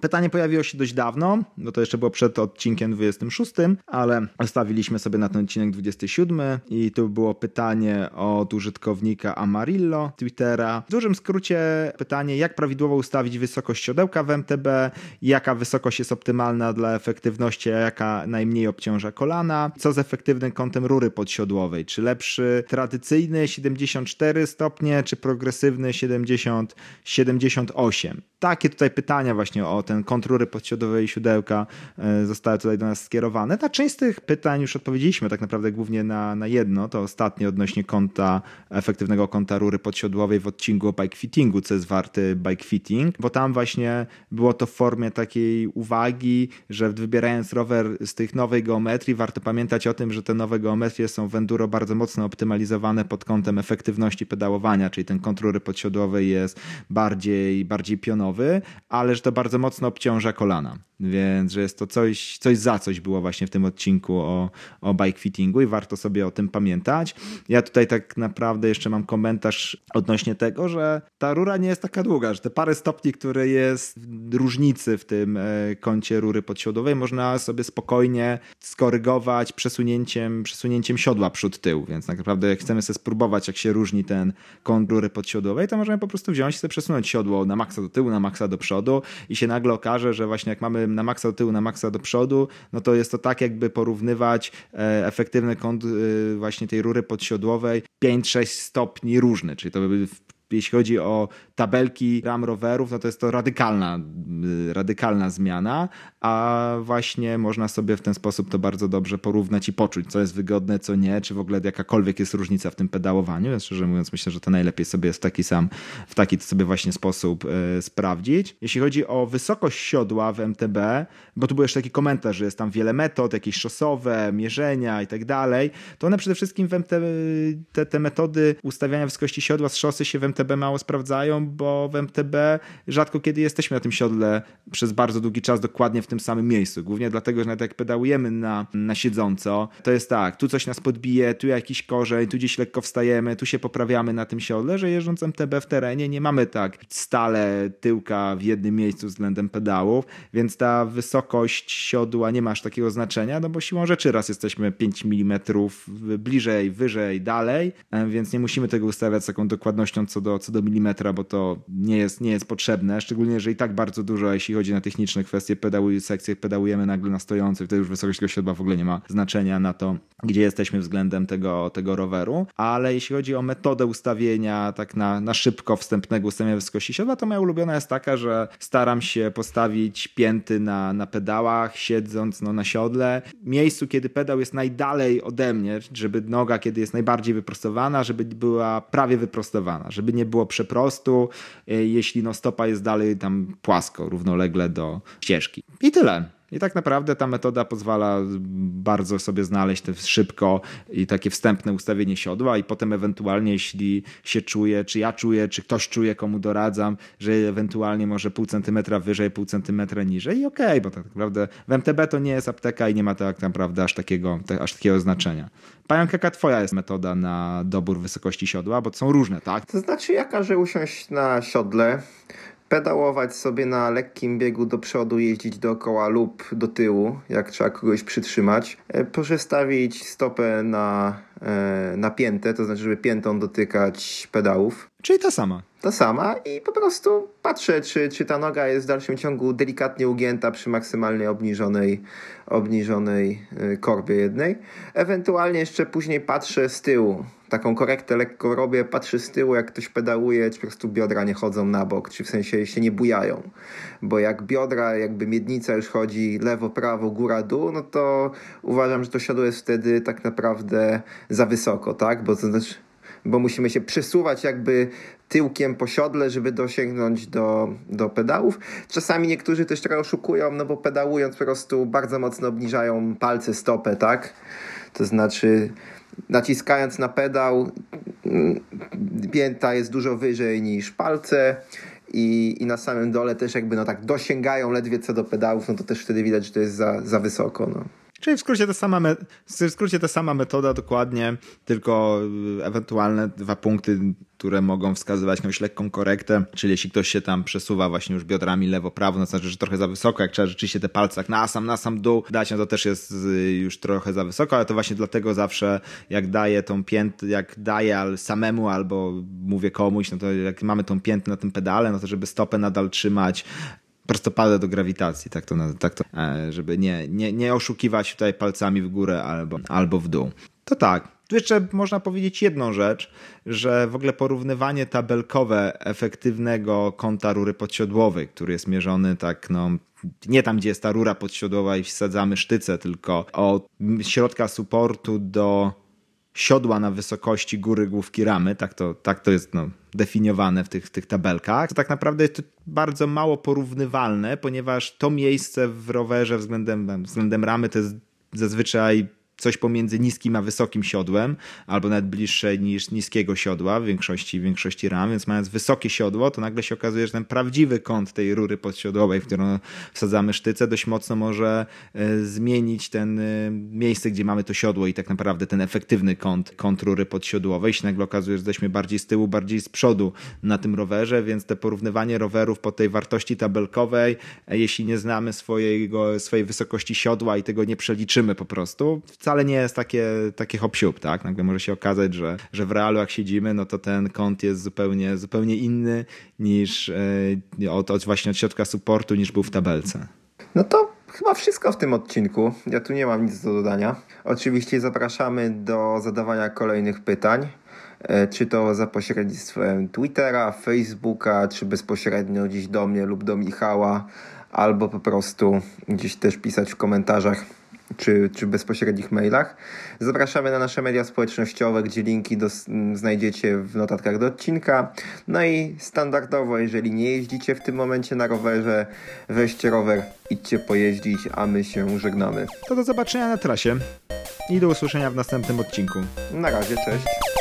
Pytanie pojawiło się dość dawno, bo to jeszcze było przed odcinkiem 26, ale ostawiliśmy sobie na ten odcinek 27 i tu było pytanie od użytkownika Amarillo Twittera. W dużym skrócie pytanie, jak prawidłowo ustawić wysokość siodełka w MTB, jaka wysokość jest optymalna dla efektywności, a jaka najmniej obciąża kolana, co z efektywnym kątem rury podsiodłowej, czy lepszy tradycyjny 74 stopnie, czy progresywny 70, 78. Takie tutaj pytania właśnie o ten kąt rury podsiodowej i siodełka e, zostały tutaj do nas skierowane. Ta część z tych pytań już odpowiedzieliśmy tak naprawdę głównie na, na jedno, to ostatnie odnośnie kąta, efektywnego kąta rury podsiodłowej w odcinku o bike fittingu, co jest warty bike fitting, bo tam właśnie było to w formie takiej uwagi, że wybierając rower z tych nowej geometrii, warto pamiętać o tym, że te nowe geometrie są w enduro bardzo mocno optymalizowane pod kątem efektywności pedałowania, czyli ten kąt rury podsiodłowej jest bardziej, bardziej pionowy, ale że to bardzo mocno obciąża kolana. Więc, że jest to coś, coś za coś było właśnie w tym odcinku o, o bike fittingu i warto sobie o tym pamiętać. Ja tutaj tak naprawdę jeszcze mam komentarz odnośnie tego, że ta rura nie jest taka długa, że te parę stopni, które jest różnicy w tym e, kącie rury podsiodowej, można sobie spokojnie skorygować przesunięciem, przesunięciem siodła przód-tył, więc tak naprawdę jak chcemy sobie spróbować, jak się różni ten kąt rury podsiodowej, to możemy po prostu wziąć i sobie przesunąć siodło na maksa do tyłu, na maksa do przodu i się nagle okaże, że właśnie jak mamy na maksa do tyłu, na maksa do przodu, no to jest to tak jakby porównywać e, efektywny kąt e, właśnie tej rury podsiodłowej. 5-6 stopni różny, czyli to by jeśli chodzi o tabelki ram rowerów, no to jest to radykalna, radykalna zmiana, a właśnie można sobie w ten sposób to bardzo dobrze porównać i poczuć, co jest wygodne, co nie, czy w ogóle jakakolwiek jest różnica w tym pedałowaniu. Ja szczerze mówiąc, myślę, że to najlepiej sobie jest w taki sam, w taki sobie właśnie sposób y, sprawdzić. Jeśli chodzi o wysokość siodła w MTB, bo tu był jeszcze taki komentarz, że jest tam wiele metod, jakieś szosowe, mierzenia i tak dalej, to one przede wszystkim w MTB, te, te metody ustawiania wysokości siodła z szosy się w MTB mało sprawdzają, bo w MTB rzadko kiedy jesteśmy na tym siodle przez bardzo długi czas dokładnie w tym samym miejscu. Głównie dlatego, że nawet jak pedałujemy na, na siedząco, to jest tak, tu coś nas podbije, tu jakiś korzeń, tu gdzieś lekko wstajemy, tu się poprawiamy na tym siodle, że jeżdżąc MTB w terenie nie mamy tak stale tyłka w jednym miejscu względem pedałów, więc ta wysokość siodła nie ma aż takiego znaczenia, no bo siłą rzeczy raz jesteśmy 5 mm bliżej, wyżej, dalej, e, więc nie musimy tego ustawiać z taką dokładnością co do, co do milimetra, bo to nie jest, nie jest potrzebne, szczególnie, że i tak bardzo dużo, jeśli chodzi na techniczne kwestie pedałuj, sekcje pedałujemy nagle na stojących, to już wysokość siodła w ogóle nie ma znaczenia na to, gdzie jesteśmy względem tego, tego roweru, ale jeśli chodzi o metodę ustawienia tak na, na szybko wstępnego ustawienia wysokości siodła, to moja ulubiona jest taka, że staram się postawić pięty na, na pedałach, siedząc no, na siodle, miejscu, kiedy pedał jest najdalej ode mnie, żeby noga, kiedy jest najbardziej wyprostowana, żeby była prawie wyprostowana, żeby nie było przeprostu, jeśli no stopa jest dalej tam płasko, równolegle do ścieżki. I tyle. I tak naprawdę ta metoda pozwala bardzo sobie znaleźć to szybko i takie wstępne ustawienie siodła i potem ewentualnie jeśli się czuje, czy ja czuję, czy ktoś czuje, komu doradzam, że ewentualnie może pół centymetra wyżej, pół centymetra niżej i okej, okay, bo tak naprawdę w MTB to nie jest apteka i nie ma tak naprawdę aż takiego, aż takiego znaczenia. Pająk, jaka twoja jest metoda na dobór wysokości siodła, bo to są różne, tak? To znaczy jaka, że usiąść na siodle, pedałować sobie na lekkim biegu do przodu, jeździć dookoła lub do tyłu, jak trzeba kogoś przytrzymać. E, przestawić stopę na, e, na piętę, to znaczy, żeby piętą dotykać pedałów. Czyli ta sama. Ta sama i po prostu patrzę, czy, czy ta noga jest w dalszym ciągu delikatnie ugięta przy maksymalnie obniżonej, obniżonej e, korbie jednej. Ewentualnie jeszcze później patrzę z tyłu, taką korektę lekko robię, patrzę z tyłu, jak ktoś pedałuje, czy po prostu biodra nie chodzą na bok, czy w sensie się nie bujają. Bo jak biodra, jakby miednica już chodzi lewo, prawo, góra, dół, no to uważam, że to siodło jest wtedy tak naprawdę za wysoko, tak? Bo to znaczy bo musimy się przesuwać jakby tyłkiem po siodle, żeby dosięgnąć do, do pedałów. Czasami niektórzy też trochę oszukują, no bo pedałując po prostu bardzo mocno obniżają palce, stopę, tak? To znaczy naciskając na pedał, mm, pięta jest dużo wyżej niż palce. I, I na samym dole też jakby no tak dosięgają ledwie co do pedałów, no to też wtedy widać, że to jest za, za wysoko. No. Czyli w skrócie, ta sama w skrócie ta sama metoda dokładnie, tylko y, ewentualne dwa punkty, które mogą wskazywać jakąś lekką korektę, czyli jeśli ktoś się tam przesuwa właśnie już biodrami lewo-prawo, no to znaczy, że trochę za wysoko, jak trzeba rzeczywiście te palce tak na sam, na sam dół dać, no to też jest y, już trochę za wysoko, ale to właśnie dlatego zawsze jak daję tą piętę, jak daję samemu albo mówię komuś, no to jak mamy tą piętę na tym pedale, no to żeby stopę nadal trzymać prostopadę do grawitacji, tak to, tak to e, żeby nie, nie, nie oszukiwać tutaj palcami w górę albo, albo w dół. To tak. Tu jeszcze można powiedzieć jedną rzecz, że w ogóle porównywanie tabelkowe efektywnego kąta rury podsiodłowej, który jest mierzony tak, no, nie tam, gdzie jest ta rura podsiodłowa i wsadzamy sztyce, tylko od środka suportu do siodła na wysokości góry główki ramy, tak to, tak to jest no, definiowane w tych, tych tabelkach, to tak naprawdę jest to bardzo mało porównywalne, ponieważ to miejsce w rowerze względem, względem ramy to jest zazwyczaj coś pomiędzy niskim a wysokim siodłem, albo nawet bliższe niż niskiego siodła w większości, w większości ram, więc mając wysokie siodło, to nagle się okazuje, że ten prawdziwy kąt tej rury podsiodłowej, w którą wsadzamy sztyce, dość mocno może e, zmienić ten e, miejsce, gdzie mamy to siodło i tak naprawdę ten efektywny kąt, kąt rury podsiodłowej. Się nagle okazuje, że jesteśmy bardziej z tyłu, bardziej z przodu na tym rowerze, więc te porównywanie rowerów po tej wartości tabelkowej, e, jeśli nie znamy swojego, swojej wysokości siodła i tego nie przeliczymy po prostu, wcale nie jest takie, takie hop tak? Nagle może się okazać, że, że w realu jak siedzimy, no to ten kąt jest zupełnie, zupełnie inny niż e, od, od właśnie od środka supportu, niż był w tabelce. No to chyba wszystko w tym odcinku. Ja tu nie mam nic do dodania. Oczywiście zapraszamy do zadawania kolejnych pytań e, czy to za pośrednictwem Twittera, Facebooka, czy bezpośrednio gdzieś do mnie lub do Michała, albo po prostu gdzieś też pisać w komentarzach czy, czy bezpośrednich mailach. Zapraszamy na nasze media społecznościowe, gdzie linki do, znajdziecie w notatkach do odcinka. No i standardowo, jeżeli nie jeździcie w tym momencie na rowerze, weźcie rower, idźcie pojeździć, a my się żegnamy. To do zobaczenia na trasie i do usłyszenia w następnym odcinku. Na razie, cześć.